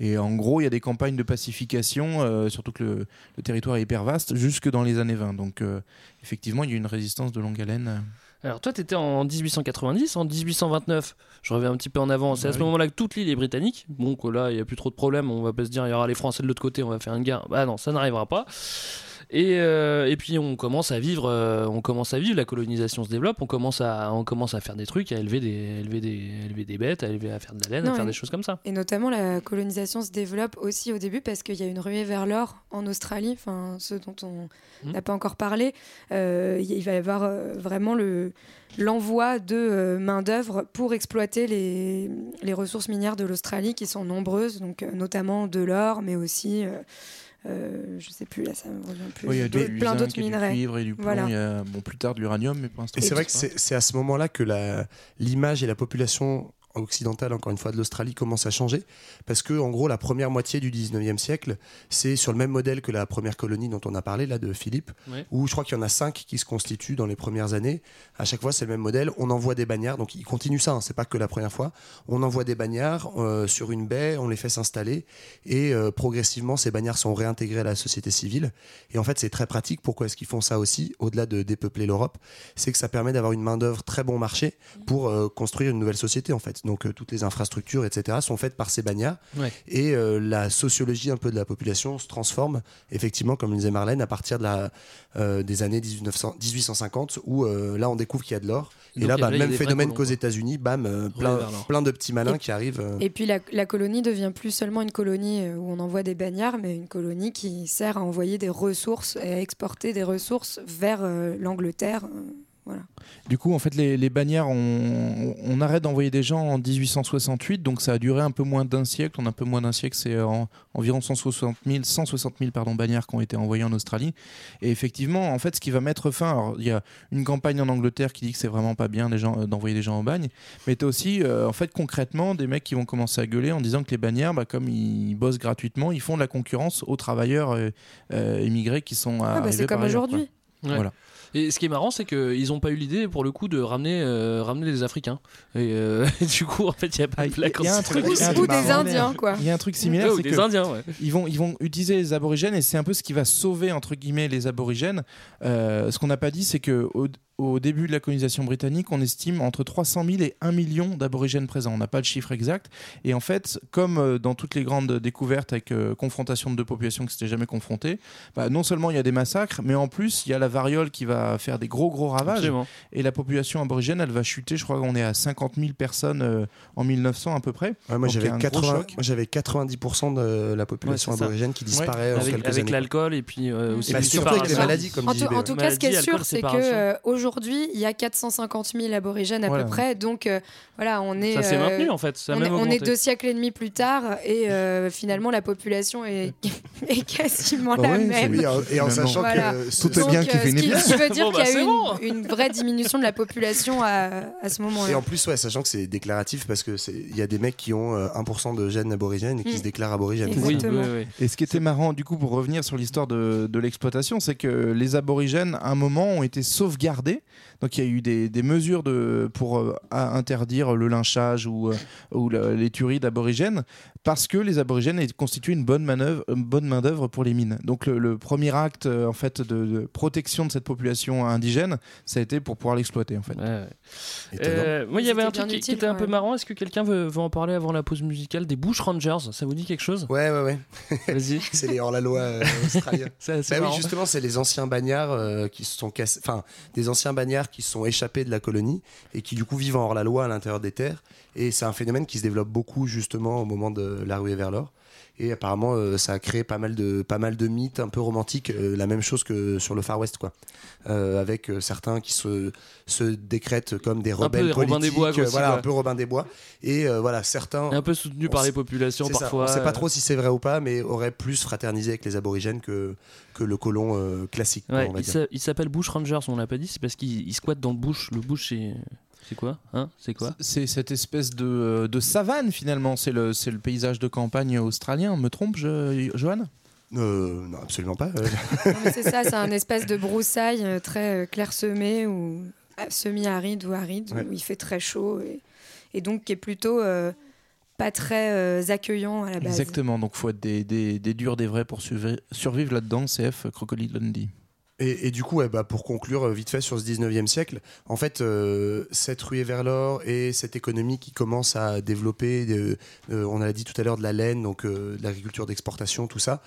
I: Et en gros, il y a des campagnes de pacification, euh, surtout que le, le territoire est hyper vaste, jusque dans les années 20. Donc euh, effectivement, il y a une résistance de longue haleine.
G: Alors toi, t'étais en 1890, en 1829, je reviens un petit peu en avant. C'est à
I: Bah
G: ce
I: oui.
G: moment-là que toute l'île est britannique. Bon, que là, il y a plus trop de problèmes. On va pas se dire, il y aura les Français de l'autre côté, on va faire une guerre. Bah non, ça n'arrivera pas. Et, euh, et puis on commence à vivre, euh, on commence à vivre. La colonisation se développe. On commence à, on commence à faire des trucs, à élever des, élever des, élever des bêtes, à élever, à faire de la laine,
K: Non,
G: à faire
K: et-
G: des choses comme ça.
K: Et notamment, la colonisation se développe aussi au début parce qu'il y a une ruée vers l'or en Australie, enfin, ce dont on
G: Mhm.
K: n'a pas encore parlé. Euh, il va y avoir vraiment le l'envoi de main-d'œuvre pour exploiter les, les ressources minières de l'Australie qui sont nombreuses, donc notamment de l'or, mais aussi. Euh, je sais plus là ça me revient plus
I: Oui, il y a
K: plein d'autres
I: et du
K: minerais
I: cuivre et du plomb.
K: Voilà.
I: Il y a bon, plus tard de l'uranium, mais pour l'instant.
J: Et c'est vrai que c'est à ce moment-là que l'image et la population occidentale, encore une fois, de l'Australie commencent à changer. Parce que, en gros, la première moitié du 19e siècle, c'est sur le même modèle que la première colonie dont on a parlé, là, de Philippe,
G: Ouais.
J: où je crois qu'il y en a cinq qui se constituent dans les premières années. À chaque fois, c'est le même modèle. On envoie des bagnards, donc il continue ça, hein, c'est pas que la première fois. On envoie des bagnards euh, sur une baie, on les fait s'installer, et euh, progressivement, ces bagnards sont réintégrés à la société civile. Et en fait, c'est très pratique. Pourquoi est-ce qu'ils font ça aussi, au-delà de dépeupler l'Europe? C'est que ça permet d'avoir une main-d'œuvre très bon marché pour euh, construire une nouvelle société, en fait. Donc, euh, toutes les infrastructures, etc., sont faites par ces bagnards.
G: Ouais.
J: Et euh, la sociologie un peu de la population se transforme, effectivement, comme le disait Marlène, à partir de la, euh, des années 1900 1850, où euh, là, on découvre qu'il y a de l'or. Et,
G: Donc,
J: là,
G: il y a-
J: bah,
G: là,
J: même phénomène qu'aux. États-Unis, bam, euh, plein, plein de petits malins
K: Et-
J: qui arrivent. euh,
K: Et puis la, la colonie devient plus seulement une colonie où on envoie des bagnards, mais une colonie qui sert à envoyer des ressources et à exporter des ressources vers euh, l'Angleterre. Euh, voilà.
I: Du coup, en fait, les, les bagnards, on, on arrête d'envoyer des gens en 1868, donc ça a duré un peu moins d'un siècle. On a un peu moins d'un siècle, c'est en- environ 160 000, 160 000 pardon, bagnards qui ont été envoyés en Australie. Et effectivement, en fait, ce qui va mettre fin, alors il y a une campagne en Angleterre qui dit que c'est vraiment pas bien gens, euh, d'envoyer des gens au bagne, mais tu as aussi, euh, en fait, concrètement, des mecs qui vont commencer à gueuler en disant que les bagnards, bah, comme ils bossent gratuitement, ils font de la concurrence aux travailleurs euh, euh, immigrés qui sont
K: Ah, bah, c'est comme aujourd'hui.
G: Ouais.
I: Voilà.
G: Et ce qui est marrant, c'est qu'ils n'ont pas eu l'idée, pour le coup, de ramener, euh, ramener des Africains. Et, euh, et *laughs* du coup, en fait, il y a pas de
I: un
K: Ou des. Indiens, quoi.
I: Il y a un truc similaire, c'est
G: des
I: que
G: Indiens, ouais.
I: ils vont, ils vont utiliser les aborigènes et c'est un peu ce qui va sauver entre guillemets les aborigènes. Euh, ce qu'on n'a pas dit, c'est que au, au début de la colonisation britannique, on estime entre 300 000 et 1 million d'aborigènes présents. On n'a pas le chiffre exact. Et en fait, comme euh, dans toutes les grandes découvertes avec euh, confrontation de deux populations qui s'étaient jamais confrontées, bah, non seulement il y a des massacres, mais en plus il y a la variole qui va faire des gros gros ravages.
G: Absolument.
I: Et la population aborigène, elle va chuter. Je crois qu'on est à 50 000 personnes euh, en 1900 à peu près.
J: Ouais, moi, j'avais
I: a un gros
J: 80
I: choc.
J: moi, j'avais 90% de la population
G: Ouais,
J: aborigène qui disparaît en
G: Avec,
J: quelques
G: avec
J: années.
G: l'alcool et puis euh, aussi
J: Bah, surtout avec les maladies, comme
K: En
J: dit
K: tout,
J: JB,
K: en tout cas, ce qui est sûr, c'est que
G: séparation.
K: Aujourd'hui, il y a 450 000 aborigènes à
I: Voilà.
K: peu près. Donc euh, voilà, on est.
G: Ça s'est
K: euh,
G: maintenu en fait. Ça a
K: on, est,
G: même
K: on est
G: augmenté.
K: deux siècles et demi plus tard et euh, *laughs* finalement la population est, *laughs* est quasiment
I: Bah
K: la
I: ouais,
K: même.
J: Oui, et en sachant
K: Voilà.
J: que
I: Tout est bien qui
K: euh,
I: finit
K: ce qui,
I: bien.
K: ce qui veut dire
G: Bon, bah,
K: qu'il y a eu
G: bon.
K: une, une vraie diminution de la population à, à ce
J: Et
K: moment-là.
J: en plus, ouais, sachant que c'est déclaratif parce que c'est il y a des mecs qui ont euh, 1% de gènes aborigènes et qui
K: Mm.
J: se déclarent aborigènes.
G: Oui,
K: Exactement.
G: oui, oui.
I: Et ce qui était marrant, du coup, pour revenir sur l'histoire de, de l'exploitation, c'est que les aborigènes, à un moment, ont été sauvegardés interdit. Donc il y a eu des, des mesures de, pour euh, interdire le lynchage ou, euh, ou la- les tueries d'aborigènes parce que les aborigènes aient constitué une bonne manœuvre, une bonne main d'œuvre pour les mines. Donc le, le premier acte euh, en fait de, de protection de cette population indigène, ça a été pour pouvoir l'exploiter en fait.
G: Euh, moi, il y avait un truc qui, était un peu marrant. Est-ce que quelqu'un veut, veut en parler avant la pause musicale Des Bush Rangers, ça vous dit quelque chose?
J: Ouais, ouais, ouais.
G: Vas-y. *laughs*
J: c'est les hors-la-loi euh, australiens. *laughs*
G: C'est assez
J: Bah oui, justement, c'est les anciens bagnards euh, qui se sont cassés, enfin, des anciens bagnards qui sont échappés de la colonie et qui du coup vivent en hors-la-loi à l'intérieur des terres. Et c'est un phénomène qui se développe beaucoup justement au moment de la ruée vers l'or. Et apparemment, euh, ça a créé pas mal de pas mal de mythes un peu romantiques, euh, la même chose que sur le Far West, quoi. Euh, avec certains qui se se décrètent comme des
G: peu
J: rebelles
G: des Robin des
J: politiques,
G: Bois, aussi,
J: voilà,
G: quoi.
J: un peu Robin des Bois. Et voilà, certains
G: Un peu soutenu
J: on
G: par les populations
J: c'est ça,
G: parfois.
J: on sait pas trop si c'est vrai ou pas, mais aurait plus fraternisé avec les aborigènes que, que le colon classique. quoi,
G: Ouais,
J: on va
G: il s'appelle Bush Rangers, on l'a pas dit, c'est parce qu'il il squatte dans le bush. Le bush, c'est. C'est quoi Hein C'est quoi
I: C'est cette espèce de, de savane finalement, c'est le, c'est le paysage de campagne australien, me trompe, je, Johan?
J: Euh, non, absolument pas. euh. *laughs*
K: Non, mais c'est ça, c'est un espèce de broussaille euh, très euh, clairsemé ou euh, semi-aride ou aride,
I: Ouais.
K: où il fait très chaud et, et donc qui est plutôt euh, pas très euh, accueillant à la base.
I: Exactement, donc faut être des, des, des durs, des vrais pour survi- survivre là-dedans, CF Crocodile Dundee.
J: Et, du coup, ouais, bah, pour conclure euh, vite fait sur ce 19e siècle, en fait, euh, cette ruée vers l'or et cette économie qui commence à développer, euh, on a dit tout à l'heure de la laine, donc de l'agriculture d'exportation, tout ça,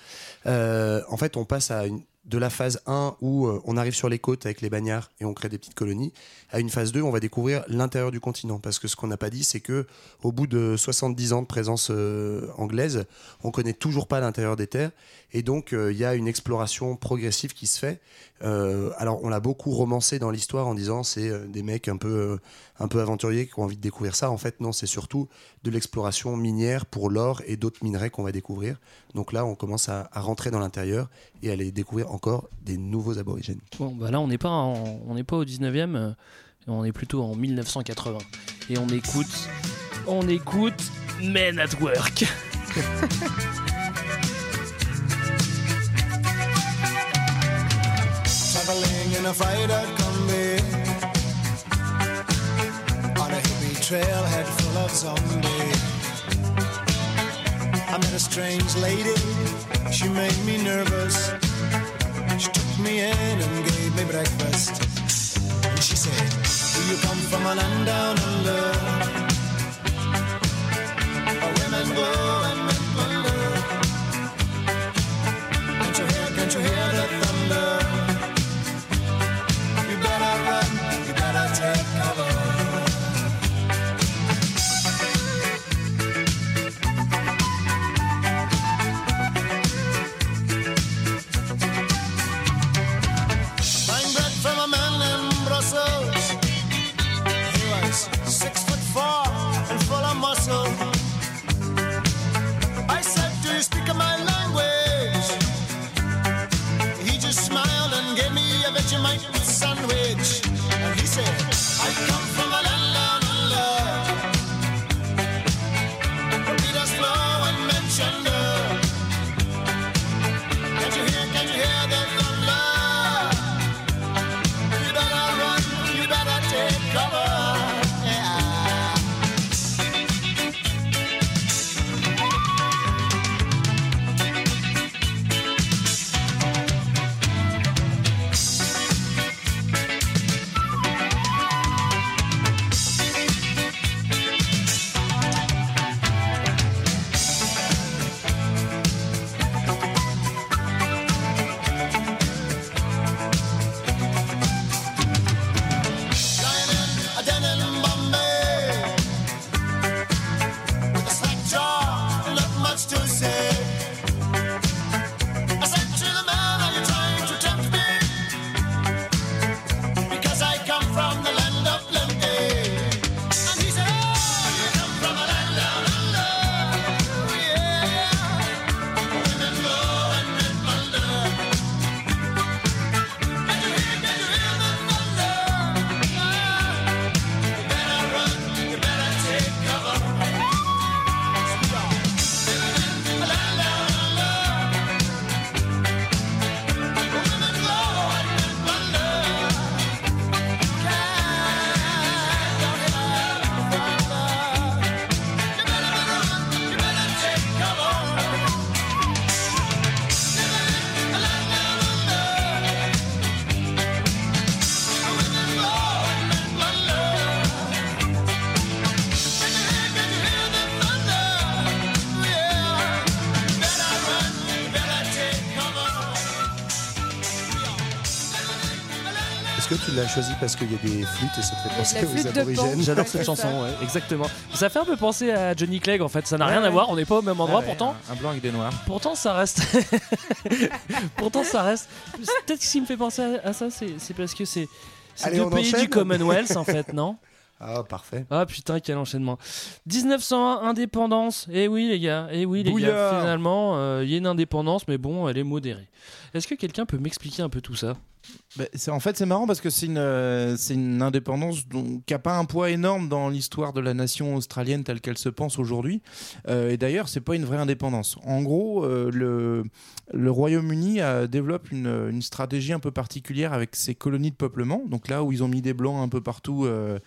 J: en fait, on passe à une- de la phase 1 où euh, on arrive sur les côtes avec les bagnards et on crée des petites colonies, à une phase 2 on va découvrir l'intérieur du continent. Parce que ce qu'on n'a pas dit, c'est que au bout de 70 ans de présence euh, anglaise, on connaît toujours pas l'intérieur des terres. Et donc, euh, il y a une exploration progressive qui se fait. Alors, on l'a beaucoup romancé dans l'histoire en disant c'est des mecs un peu, un peu aventuriers qui ont envie de découvrir ça. En fait, non, c'est surtout de l'exploration minière pour l'or et d'autres minerais qu'on va découvrir. Donc là, on commence à rentrer dans l'intérieur et aller découvrir encore des nouveaux aborigènes.
G: Bon, bah là, on n'est pas, en- on n'est pas au 19e, euh, on est plutôt en 1980. Et on écoute. On écoute Men at Work.
L: Traveling in a freighter combi On a hippie trailhead full of zombies I met a strange lady, she made me nervous
J: Tu l'as choisi parce qu'il y a des flûtes et ça te fait
K: la
J: penser
K: flûte
J: aux aborigènes.
G: J'adore cette chanson, ouais, exactement. Ça fait un peu penser à Johnny Clegg en fait, ça n'a
I: Ouais,
G: rien à voir, on n'est pas au même endroit
I: Ah ouais,
G: pourtant.
I: Un, un blanc avec des noirs.
G: Pourtant ça reste. *laughs* pourtant ça reste. Peut-être que ce qui me fait penser à, à ça, c'est parce que c'est. Deux pays
J: enchaîne
G: du Commonwealth en fait, non *laughs*
J: Ah, parfait.
G: Ah putain, quel enchaînement. 1901, indépendance. Eh oui, les gars, eh oui, les gars. Finalement, euh, il y a une indépendance, mais bon, elle est modérée. Est-ce que quelqu'un peut m'expliquer un peu tout ça?
I: Bah, en fait, c'est marrant parce que c'est une, euh, une indépendance qui n'a pas un poids énorme dans l'histoire de la nation australienne telle qu'elle se pense aujourd'hui. Euh, et d'ailleurs, c'est pas une vraie indépendance. En gros, euh, le, le Royaume-Uni développe une, une stratégie un peu particulière avec ses colonies de peuplement. Donc là où ils ont mis des blancs un peu partout, euh,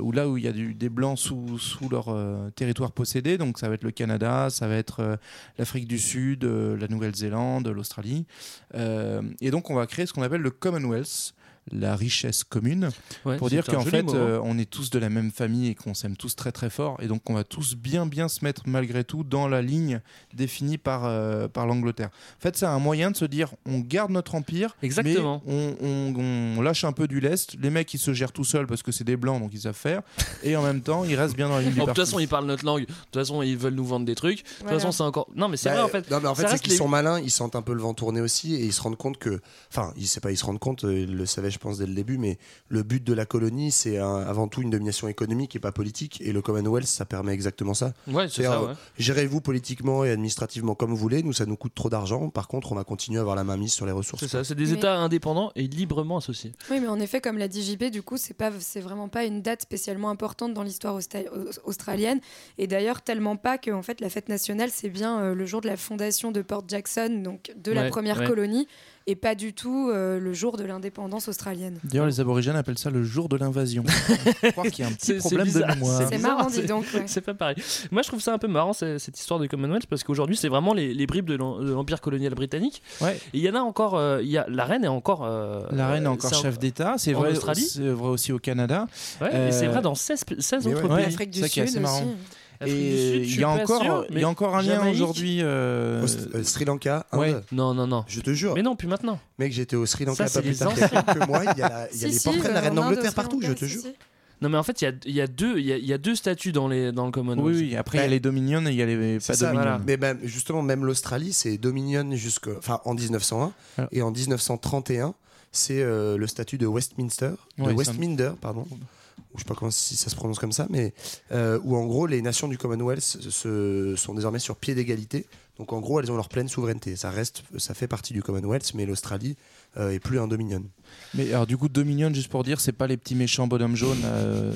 I: ou là où il y a du- des blancs sous, sous leur territoire possédé. Donc ça va être le Canada, ça va être l'Afrique du Sud, la Nouvelle-Zélande, l'Australie. Et donc on va créer ce qu'on appelle le Commonwealth, la richesse commune,
G: Ouais,
I: pour dire qu'en fait
G: hein.
I: euh, on est tous de la même famille et qu'on s'aime tous très très fort. Et donc on va tous bien bien se mettre malgré tout dans la ligne définie par, euh, par l'Angleterre. En fait c'est un moyen de se dire on garde notre empire,
G: Exactement.
I: mais on, on- on lâche un peu du lest. Les mecs ils se gèrent tout seuls parce que c'est des blancs donc ils savent faire. Et en même temps ils restent bien dans la ligne du
G: Oh, de toute façon, ils parlent notre langue. De toute façon, ils veulent nous vendre des trucs. De toute
K: Voilà.
G: façon, c'est encore. Non, mais c'est
J: Bah,
G: vrai en fait.
J: Non, mais en fait, c'est qu'ils
G: les-
J: sont malins, ils sentent un peu le vent tourner aussi et ils se rendent compte que. Enfin, ils, c'est pas ils se rendent compte, euh, ils le savaient, je pense, dès le début, mais le but de la colonie, c'est avant tout une domination économique et pas politique. Et le Commonwealth, ça permet exactement ça.
G: Ouais, c'est ça.
J: C'est-à-dire,
G: ouais.
J: euh, Gérez-vous politiquement et administrativement comme vous voulez. Nous, ça nous coûte trop d'argent. Par contre, on va continuer à avoir la main mise sur les ressources.
G: C'est ça, c'est des
K: Mais-
G: États indépendants et librement associés.
K: Oui, mais en effet, comme l'a dit JB, du coup, c'est pas, c'est vraiment pas une date spécialement importante dans l'histoire australienne. Et d'ailleurs, tellement pas que en fait, la fête nationale, c'est bien euh, le jour de la fondation de Port Jackson, donc de la première
G: ouais.
K: colonie, et pas du tout euh, le jour de l'indépendance australienne.
I: D'ailleurs les aborigènes appellent ça le jour de l'invasion. *laughs* Je crois qu'il y a un petit problème de
G: bizarre,
I: mémoire.
K: C'est marrant, dis donc. ouais.
G: C'est pas pareil. Moi, je trouve ça un peu marrant cette histoire de Commonwealth parce qu'aujourd'hui, c'est vraiment les, les bribes de l'em- de l'empire colonial britannique.
I: Ouais.
G: Et il y en a encore. euh, il y a, la reine est encore. euh,
I: La reine est encore chef d'État, c'est
G: en
I: vrai,
G: Australie
I: c'est vrai aussi au Canada.
G: Ouais, et c'est vrai dans 16, 16
J: mais
G: autres
J: ouais.
I: Ouais.
G: pays.
K: L'Afrique du
I: ça qui est
K: Sud aussi.
I: Et il y a encore,
G: sûr,
I: il
G: mais
I: y a encore un lien aujourd'hui. euh,
J: Au- euh, Sri Lanka, Inde.
I: Ouais.
G: Non, non, non.
J: Je te jure.
G: Mais non, plus maintenant.
J: Mec, j'étais au Sri Lanka pas plus tard quelques mois. Il y a, la- *laughs* il y a
K: Si,
J: les
K: si,
J: portraits de la
K: euh,
J: reine d'Angleterre partout, je te jure.
G: Non, mais en fait, il y a, il y a deux, il y a, il y a deux statuts dans, les, dans le Commonwealth.
I: Oui, oui. Après, il y a les Dominion et il y a les pas
J: ça,
I: Dominion.
G: voilà.
J: Mais même, justement, même l'Australie, c'est Dominion jusqu'en enfin, en 1901.
I: Alors.
J: Et en 1931, c'est euh, le statut de Westminster. De
I: Ouais,
J: Westminder, pardon. Ou je sais pas comment si ça se prononce comme ça, mais euh, où en gros les nations du Commonwealth sont désormais sur pied d'égalité. Donc en gros, elles ont leur pleine souveraineté. Ça reste, ça fait partie du Commonwealth, mais l'Australie euh, est plus un Dominion.
I: Mais alors, du coup, Dominion, juste pour dire, c'est pas les petits méchants bonhommes jaunes euh,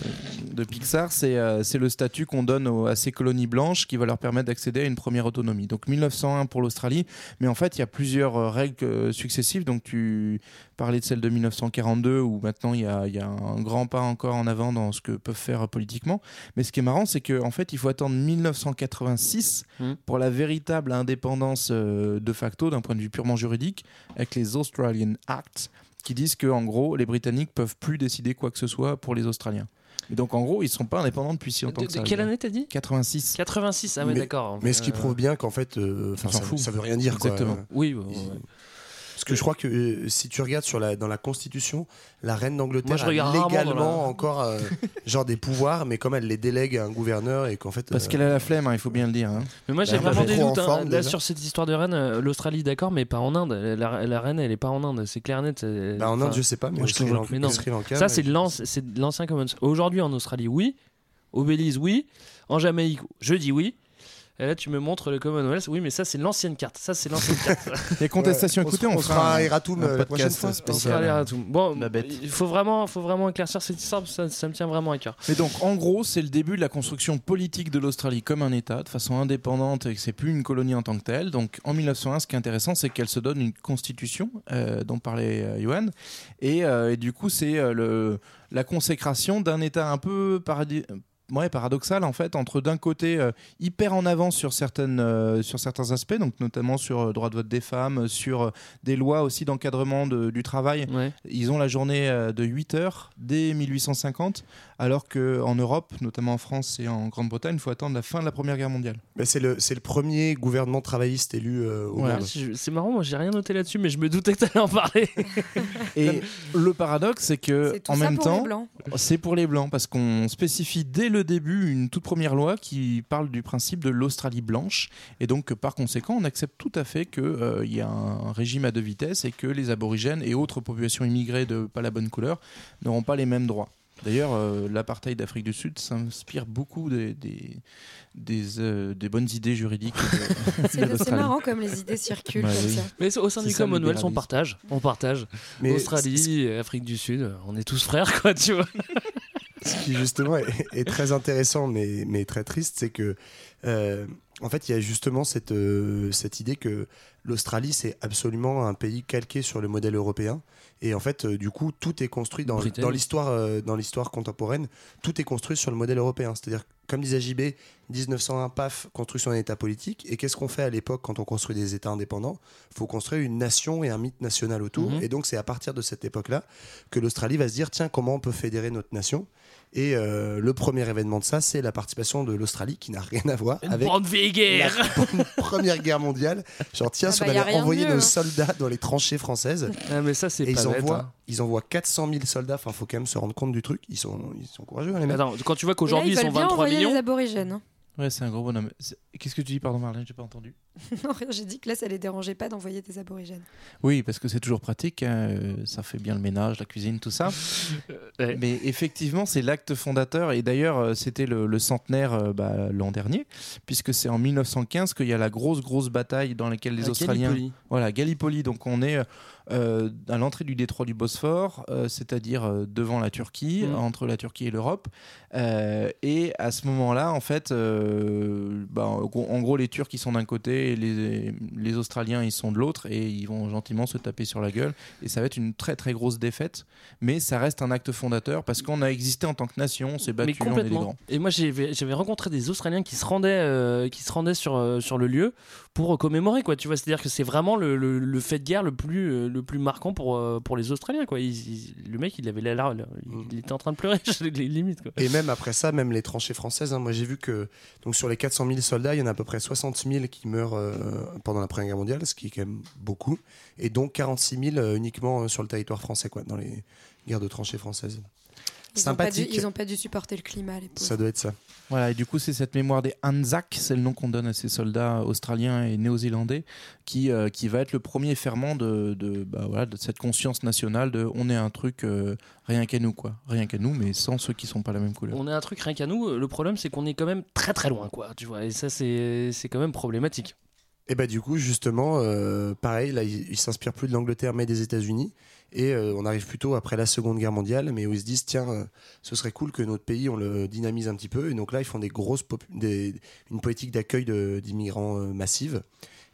I: de Pixar, c'est euh, c'est le statut qu'on donne à ces colonies blanches qui va leur permettre d'accéder à une première autonomie. Donc 1901 pour l'Australie, mais en fait, il y a plusieurs règles successives. Donc tu parlais de celle de 1942 où maintenant il y a, il y a un grand pas encore en avant dans ce que peuvent faire politiquement. Mais ce qui est marrant, c'est qu'en fait, il faut attendre 1986
G: Hmm.
I: pour la véritable indépendance euh, de facto d'un point de vue purement juridique avec les Australian Acts qui disent que en gros les Britanniques peuvent plus décider quoi que ce soit pour les Australiens. Et donc en gros ils sont pas indépendants depuis si longtemps
G: De,
I: que
G: de
I: ça.
G: quelle année t'as dit?
I: 86.
G: 86, ah
J: Mais-
G: d'accord.
J: Mais ce qui
G: Euh,
J: prouve bien qu'en fait, euh, ça,
I: fout.
J: ça veut rien dire. quoi.
I: Exactement.
G: Oui,
J: Ils-
G: ouais.
J: Parce que je crois que euh, si tu regardes sur la, dans la Constitution, la reine
G: Moi,
J: d'Angleterre
G: je
J: a
G: regarde rarement dans
J: légalement
G: la-
J: encore euh, genre des pouvoirs, mais comme elle les délègue à un gouverneur et qu'en fait.
I: Parce
J: euh,
I: qu'elle a la flemme, hein, il faut bien le dire. hein.
G: Mais moi j'ai
J: Bah,
G: vraiment
J: elle est
G: des
J: trop
G: doutes
J: en
G: hein.
J: forme,
G: là
J: déjà.
G: sur cette histoire de reine. euh, L'Australie d'accord, mais pas en Inde. La, la reine elle est pas en Inde, c'est clair net. c'est-
J: bah, en Inde,
G: enfin,
J: je sais pas, mais
I: moi,
J: au
I: je
J: Sri,
I: trouve
J: Lanka,
G: mais non.
J: au Sri Lanka,
G: Ça c'est de
J: je-
G: l'anci- c'est de l'ancien Commonwealth. Aujourd'hui en Australie oui, au Belize oui, en Jamaïque je dis oui. Et là tu me montres le Commonwealth, oui mais ça c'est l'ancienne carte. Ça c'est l'ancienne carte. *laughs*
I: Les contestations,
J: Ouais,
I: écoutez,
J: on,
I: on,
J: se fera un Eratum euh, la prochaine fois.
G: On
I: spécial.
G: sera allé à tout. Bon, il faut vraiment, faut vraiment éclaircir cette histoire, ça, ça me tient vraiment à cœur.
I: Mais donc, en gros, c'est le début de la construction politique de l'Australie comme un État, de façon indépendante, et que c'est plus une colonie en tant que telle. Donc, en 1901, ce qui est intéressant, c'est qu'elle se donne une constitution, euh, dont parlait euh, Johan, et, euh, et du coup, c'est euh, le, la consécration d'un État un peu ouais, paradoxal en fait entre d'un côté euh, hyper en avance sur certaines euh, sur certains aspects donc notamment sur le droit de vote des femmes sur euh, des lois aussi d'encadrement de- du travail
G: Ouais.
I: ils ont la journée euh, de 8 heures dès 1850 alors que en Europe notamment en France et en Grande-Bretagne il faut attendre la fin de la Première Guerre mondiale
J: Mais c'est le, c'est le premier gouvernement travailliste élu euh, au
I: Ouais.
J: monde.
G: C'est marrant, moi j'ai rien noté là-dessus, mais je me doutais que t'allais en parler. *laughs*
I: et le paradoxe c'est que en même temps. C'est pour les blancs parce qu'on spécifie dès le début une toute première loi qui parle du principe de l'Australie blanche et donc par conséquent on accepte tout à fait qu'il y a un régime à deux vitesses et que les aborigènes et autres populations immigrées de pas la bonne couleur n'auront pas les mêmes droits. D'ailleurs, euh, l'apartheid d'Afrique du Sud s'inspire beaucoup des, des, des, euh, des bonnes idées juridiques *laughs*
K: C'est marrant comme les idées circulent
I: Bah
K: comme
I: oui.
K: ça.
G: Mais au sein du
I: le
G: Commonwealth, on partage. On partage.
J: Mais
G: Australie, Afrique du Sud, on est tous frères, quoi, tu vois. *laughs*
J: Ce qui justement est, est très intéressant mais, mais très triste, c'est que euh, en fait il y a justement cette, euh, cette idée que l'Australie c'est absolument un pays calqué sur le modèle européen. Et en fait euh, du coup tout est construit dans, l'histoire dans l'histoire contemporaine tout est construit sur le modèle européen. C'est-à-dire comme disait JB 1901 paf construction d'un état politique. Et qu'est-ce qu'on fait à l'époque quand on construit des états indépendants? Faut construire une nation et un mythe national autour.
G: Mhm.
J: et donc c'est à partir de cette époque là que l'Australie va se dire tiens comment on peut fédérer notre nation? Et euh, le premier événement de ça, c'est la participation de l'Australie qui n'a *laughs* rien à voir
G: Une
J: avec
G: guerre.
J: la *laughs* Première Guerre mondiale. Genre, tiens,
K: Ah
J: si
K: bah,
J: on
K: a
J: avait envoyé
K: mieux,
J: nos
K: hein.
J: soldats dans les tranchées françaises,
G: Ah, mais ça, c'est pas
J: ils
G: bête.
J: envoient,
G: hein.
J: ils envoient 400 000 soldats, enfin, faut quand même se rendre compte du truc. Ils sont, ils sont courageux, hein, les mecs.
G: Attends, quand tu vois qu'aujourd'hui ils sont
K: bien
G: 23
K: envoyer
G: millions.
K: les aborigènes.
I: Ouais, c'est un gros bonhomme. Qu'est-ce que tu dis, pardon Marlène, j'ai pas entendu. *laughs*
K: Non, rien, j'ai dit que là, ça les dérangeait pas d'envoyer des aborigènes.
I: Oui, parce que c'est toujours pratique, hein, euh, ça fait bien le ménage, la cuisine, tout ça. *laughs*
G: Ouais.
I: Mais effectivement, c'est l'acte fondateur, et d'ailleurs, euh, c'était le, le centenaire euh, bah, l'an dernier, puisque c'est en 1915 qu'il y a la grosse, grosse bataille dans laquelle les
G: À
I: Australiens...
G: Gallipoli.
I: Voilà, Gallipoli, donc on est euh, à l'entrée du détroit du Bosphore, euh, c'est-à-dire euh, devant la Turquie,
G: Mhm.
I: entre la Turquie et l'Europe. Euh, et à ce moment-là, en fait, euh, bah, en gros- les Turcs ils sont d'un côté et les, les Australiens ils sont de l'autre, et ils vont gentiment se taper sur la gueule. Et ça va être une très très grosse défaite, mais ça reste un acte fondateur parce qu'on a existé en tant que nation, on s'est
G: Mais
I: battu, on est des
G: complètement.
I: grands.
G: Et moi, j'avais rencontré des Australiens qui se rendaient, euh, qui se rendaient sur, euh, sur le lieu pour commémorer, quoi. Tu vois, c'est-à-dire que c'est vraiment le, le, le fait de guerre le plus, euh, le plus marquant pour, euh, pour les Australiens, quoi. Ils- ils- le mec, il avait l'air, il était en train de pleurer, *laughs* limite, quoi.
J: Et même après ça, même les tranchées françaises, hein, moi j'ai vu que donc sur les 400 000 soldats, il y en a à peu près 60 000 qui meurent euh, pendant la Première Guerre mondiale, ce qui est quand même beaucoup, et donc 46 000 euh, uniquement euh, sur le territoire français, quoi, dans les guerres de tranchées françaises.
K: Ils ont, pas dû,
J: Sympathique.
K: ils ont pas dû supporter le climat, les pauvres.
J: Ça doit être ça.
I: Voilà, et du coup, c'est cette mémoire des Anzac, c'est le nom qu'on donne à ces soldats australiens et néo-zélandais, qui, euh, qui va être le premier ferment de, de, bah, voilà, de cette conscience nationale de on est un truc euh, rien qu'à nous, quoi. Rien qu'à nous, mais sans ceux qui sont pas la même couleur.
G: On a un truc rien qu'à nous. Le problème, c'est qu'on est quand même très très loin, quoi. Tu vois, et ça, c'est c'est quand même problématique.
J: Et bah du coup justement, euh, pareil, là ils il s'inspirent plus de l'Angleterre mais des États-Unis. Et euh, on arrive plutôt après la Seconde Guerre mondiale, mais où ils se disent tiens, euh, ce serait cool que notre pays on le dynamise un petit peu. Et donc là ils font des grosses des, une politique d'accueil d'immigrants massive.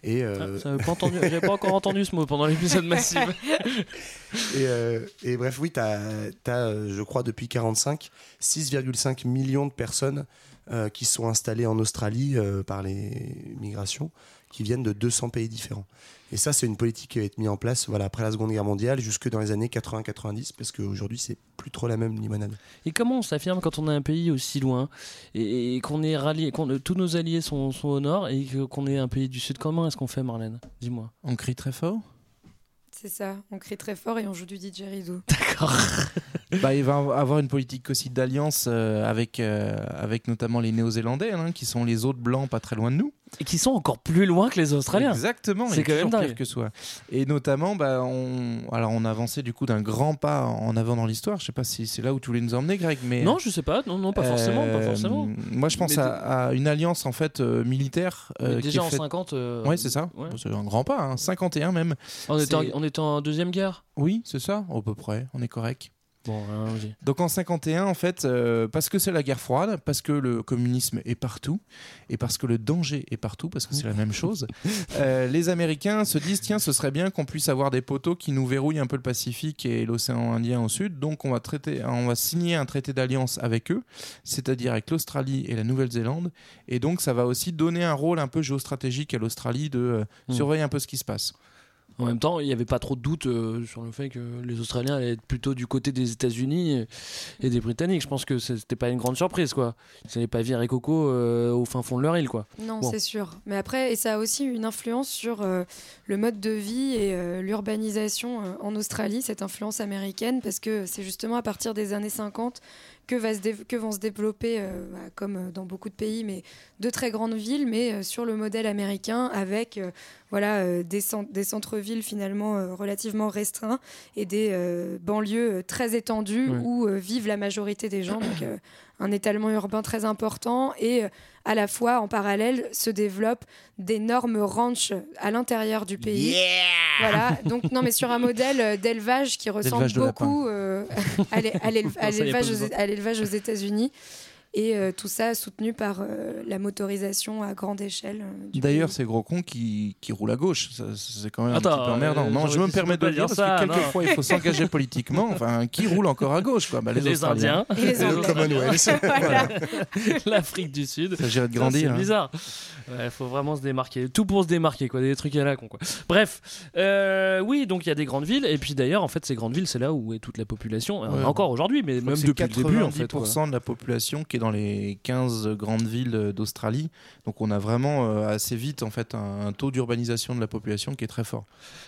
J: Et, euh,
G: Ah, pas entendu, j'avais pas encore entendu ce mot pendant l'épisode massif. *laughs*
J: et, euh, et bref, oui, tu as, je crois, depuis 45, 6,5 millions de personnes euh, qui sont installées en Australie par les migrations, qui viennent de 200 pays différents. Et ça, c'est une politique qui a été mise en place voilà, après la Seconde Guerre mondiale, jusque dans les années 80-90, parce qu'aujourd'hui, c'est plus trop la même limonade.
G: Et comment on s'affirme quand on a un pays aussi loin et, et qu'on est rallié, qu'on tous nos alliés sont, sont au nord et qu'on est un pays du sud Comment est-ce qu'on fait, Marlène? Dis-moi.
I: On crie très fort?
K: C'est ça, on crie très fort et on joue du didgeridoo. *laughs*
G: D'accord. *laughs*
I: bah, il va avoir une politique aussi d'alliance euh, avec, euh, avec notamment les Néo-Zélandais, hein, qui sont les autres blancs pas très loin de nous.
G: Et qui sont encore plus loin que les Australiens.
I: Exactement,
G: C'est quand même
I: pire que soi. Et notamment, bah, on, alors on a avancé du coup d'un grand pas en avant dans l'histoire. Je sais pas si c'est là où tu voulais nous emmener, Greg, mais
G: Non, je sais pas. Non, non, pas forcément, pas
I: Euh,
G: forcément.
I: Moi, je pense
G: Mais
I: à, à une alliance en fait euh, militaire. Euh,
G: déjà en
I: faite-
G: 50. euh,
I: Ouais, c'est ça.
G: ouais.
I: C'est un grand pas, hein, 51 même.
G: On était, en,
I: C'est-
G: on était en deuxième guerre.
I: Oui, c'est ça, à peu près. On est correct.
G: Bon, hein,
I: Donc en 51, en fait, euh, parce que c'est la guerre froide, parce que le communisme est partout, et parce que le danger est partout, parce que c'est la même chose, *laughs* euh, les Américains se disent tiens, ce serait bien qu'on puisse avoir des poteaux qui nous verrouillent un peu le Pacifique et l'océan Indien au sud. Donc on va traiter, on va signer un traité d'alliance avec eux, c'est-à-dire avec l'Australie et la Nouvelle-Zélande, et donc ça va aussi donner un rôle un peu géostratégique à l'Australie de euh,
G: Mm.
I: surveiller un peu ce qui se passe.
G: En même temps, il n'y avait pas trop de doute euh, sur le fait que les Australiens allaient être plutôt du côté des États-Unis et, et des Britanniques. Je pense que c'était pas une grande surprise, quoi. Ils n'allaient pas virer Coco euh, au fin fond de leur île, quoi.
K: Non,
G: Bon.
K: c'est sûr. Mais après, et ça a aussi une influence sur euh, le mode de vie et l'urbanisation en Australie, cette influence américaine, parce que c'est justement à partir des années 50 que, va se dév- que vont se développer, euh, bah, comme euh, dans beaucoup de pays, mais de très grandes villes, mais euh, sur le modèle américain, avec euh, voilà, des, cent- des centres-villes finalement relativement restreints et des banlieues très étendues
M: Ouais.
K: où vivent la majorité des gens. Donc, un étalement urbain très important et euh, à la fois en parallèle se développent d'énormes ranchs à l'intérieur du pays. Voilà, donc non mais sur un modèle euh, d'élevage qui ressemble beaucoup euh, *laughs* l'élevage- aux, à l'élevage aux États-Unis. Et euh, tout ça soutenu par euh, la motorisation à grande échelle. euh,
I: D'ailleurs, ces gros cons qui, qui roulent à gauche, ça, c'est quand même un petit peu emmerdant.
G: euh,
I: non, je me permets de le dire
G: dire
I: parce
G: ça,
I: que quelquefois il faut s'engager *laughs* politiquement. Enfin, qui roule encore à gauche quoi? Bah, les,
G: Les
I: Australiens.
G: Indiens. Et les
J: Le Commonwealth. *laughs*
G: Voilà. L'Afrique du Sud.
I: Ça de
G: Ça,
I: grandir,
G: C'est
I: hein.
G: bizarre. Il faut vraiment se démarquer. Tout pour se démarquer, quoi. Des trucs à la con, quoi. Bref. Euh, oui, donc il y a des grandes villes. Et puis d'ailleurs, en fait, ces grandes villes, c'est là où est toute la population.
I: Ouais.
G: Encore aujourd'hui, mais même
I: c'est
G: depuis le début, en fait.
I: 90%
G: quoi.
I: de la population qui est dans les 15 grandes villes euh, d'Australie. Donc on a vraiment euh, assez vite en fait un, un taux d'urbanisation de la population qui est très fort.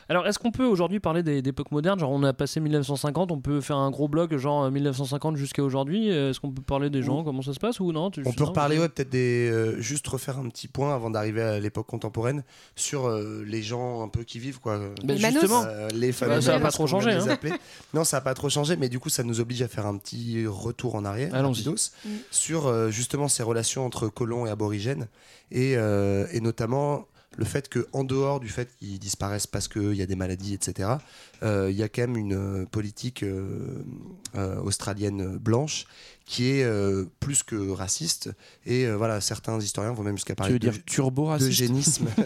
G: Alors, est-ce qu'on peut aujourd'hui parler des- d'époque moderne Genre, on a passé 1950, on peut faire un gros bloc, genre euh, 1950 jusqu'à aujourd'hui. Euh, Est-ce qu'on peut parler des gens? Comment ça se passe ou non? Tu-
J: On peut reparler, ouais, peut-être des. euh, juste refaire un petit point avant d'arriver à l'époque contemporaine sur euh, les gens un peu qui vivent, quoi.
G: Ben, justement.
J: Euh, les
G: Ça
J: fameux
G: va pas trop hein.
J: appeler. Non, ça n'a pas trop changé, mais du coup, ça nous oblige à faire un petit retour en arrière,
G: Allons-y.
J: Sur euh, justement ces relations entre colons et aborigènes, et, euh, et notamment le fait que en dehors du fait qu'ils disparaissent parce qu'il y a des maladies, etc., il y a quand même une euh, politique euh, euh, australienne blanche qui est euh, plus que raciste. Et euh, voilà, certains historiens vont même jusqu'à parler
I: veux
J: de,
I: dire
J: d'eugénisme. *laughs*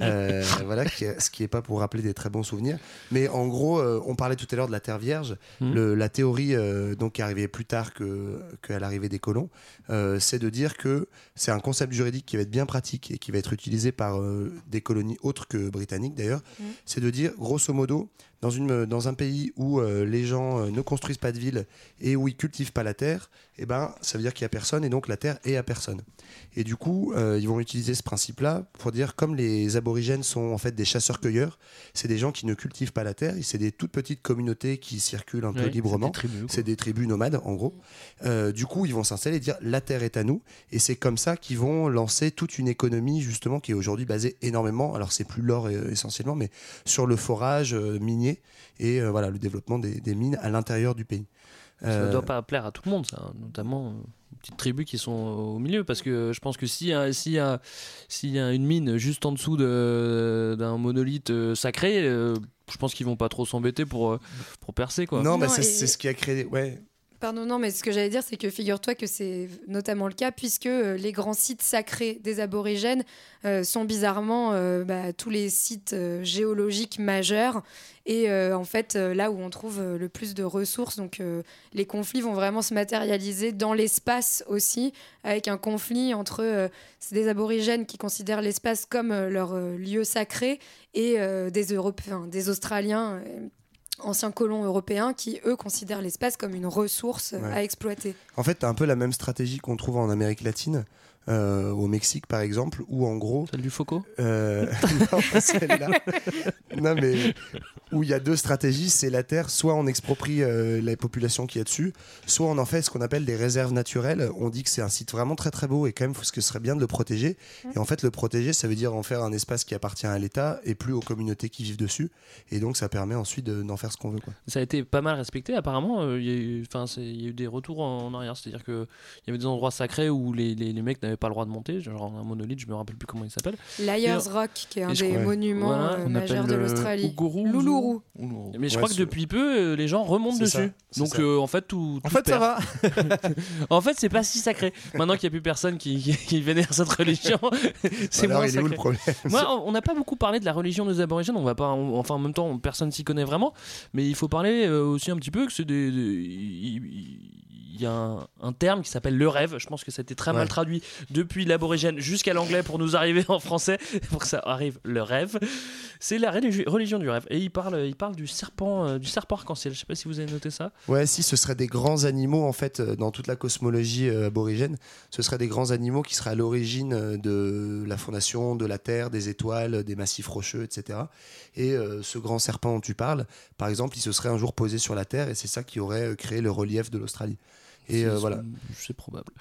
J: Euh, voilà, ce qui n'est pas pour rappeler des très bons souvenirs. Mais en gros, euh, on parlait tout à l'heure de la Terre Vierge. Le- la théorie euh, donc, qui est arrivée plus tard que- qu'à l'arrivée des colons, euh, c'est de dire que c'est un concept juridique qui va être bien pratique et qui va être utilisé par euh, des colonies autres que britanniques d'ailleurs.
M: Mhm.
J: C'est de dire, grosso modo, dans, une, dans un pays où euh, les gens euh, ne construisent pas de villes et où ils cultivent pas la terre, eh ben, ça veut dire qu'il y a personne et donc la terre est à personne. Et du coup, euh, ils vont utiliser ce principe-là pour dire comme les aborigènes sont en fait des chasseurs-cueilleurs, c'est des gens qui ne cultivent pas la terre, c'est des toutes petites communautés qui circulent un peu librement.
G: c'est des
J: des tribus nomades en gros. Euh, du coup, ils vont s'installer et dire la terre est à nous. Et c'est comme ça qu'ils vont lancer toute une économie justement qui est aujourd'hui basée énormément. Alors c'est plus l'or euh, essentiellement, mais sur le forage euh, minier et voilà le développement des, des mines à l'intérieur du pays.
G: Ça
J: Euh,
G: doit pas plaire à tout le monde, ça, notamment euh, aux petites tribus qui sont au milieu, parce que je pense que s'il y, a- s'il y, y a une mine juste en dessous de- d'un monolithe euh, sacré, je pense qu'ils vont pas trop s'embêter pour, pour percer. Quoi.
J: Non, mais
K: Non,
J: c'est
K: et-
J: c'est ce qui a créé. Ouais.
K: Pardon, non, mais ce que j'allais dire, c'est que figure-toi que c'est notamment le cas, puisque euh, les grands sites sacrés des aborigènes euh, sont bizarrement euh, bah, tous les sites géologiques majeurs. Et en fait, là où on trouve le plus de ressources, donc les conflits vont vraiment se matérialiser dans l'espace aussi, avec un conflit entre des aborigènes qui considèrent l'espace comme leur lieu sacré et des Européens, des Australiens. Anciens colons européens qui, eux, considèrent l'espace comme une ressource
J: Ouais.
K: à exploiter.
J: En fait, tu as un peu la même stratégie qu'on trouve en Amérique latine. Euh, au Mexique par exemple, où en gros.
G: Celle du Foco *laughs*
J: Non, pas celle-là. non, mais où il y a deux stratégies c'est la terre, soit on exproprie euh, la population qui est dessus, soit on en fait ce qu'on appelle des réserves naturelles. On dit que c'est un site vraiment très très beau et quand même, ce que ce serait bien de le protéger. Et en fait, le protéger, ça veut dire en faire un espace qui appartient à l'État et plus aux communautés qui vivent dessus. Et donc, ça permet ensuite de- d'en faire ce qu'on veut. Quoi.
G: Ça a été pas mal respecté. Apparemment, euh, il y, a eu- enfin, c'est- il y a eu des retours en, en arrière. C'est-à-dire qu'il y avait des endroits sacrés où les, les, les mecs n'avaient pas le droit de monter. Genre un monolithe, je me rappelle plus comment il s'appelle.
K: Liars
G: Et-
K: Rock, qui est un des
G: crois-
K: monuments
G: Voilà,
K: euh,
G: on
K: majeurs
G: appelle
K: de
G: le
K: l'Australie.
G: Uluru. Mais je
J: Ouais,
G: crois que depuis peu, euh, les gens remontent
J: ça,
G: dessus. Donc euh, en fait, tout.
I: En
G: tout
I: fait, ça va. *laughs*
G: en fait, c'est pas si sacré. Maintenant qu'il n'y a plus personne qui, qui, qui vénère cette religion, *laughs* c'est
J: Alors,
G: moins
J: est où
G: sacré.
J: le problème
G: Moi, on- n'a pas beaucoup parlé de la religion des aborigènes. On va pas, on- enfin, en même temps, personne s'y connaît vraiment. Mais il faut parler euh, aussi un petit peu que c'est des. Y a un, un terme qui s'appelle le rêve. Je pense que ça a été très mal traduit depuis l'aborigène jusqu'à l'anglais pour nous arriver en français, *laughs* pour que ça arrive le rêve. C'est la religi- religion du rêve. Et il parle, il parle du serpent, euh, du serpent arc-en-ciel. Je sais pas si vous avez noté ça.
J: Ouais, si, ce seraient des grands animaux, en fait, euh, dans toute la cosmologie euh, aborigène, ce seraient des grands animaux qui seraient à l'origine de la fondation de la Terre, des étoiles, des massifs rocheux, etc. Et euh, ce grand serpent dont tu parles, par exemple, il se serait un jour posé sur la Terre et c'est ça qui aurait créé le relief de l'Australie. Et euh, voilà.
G: C'est probable.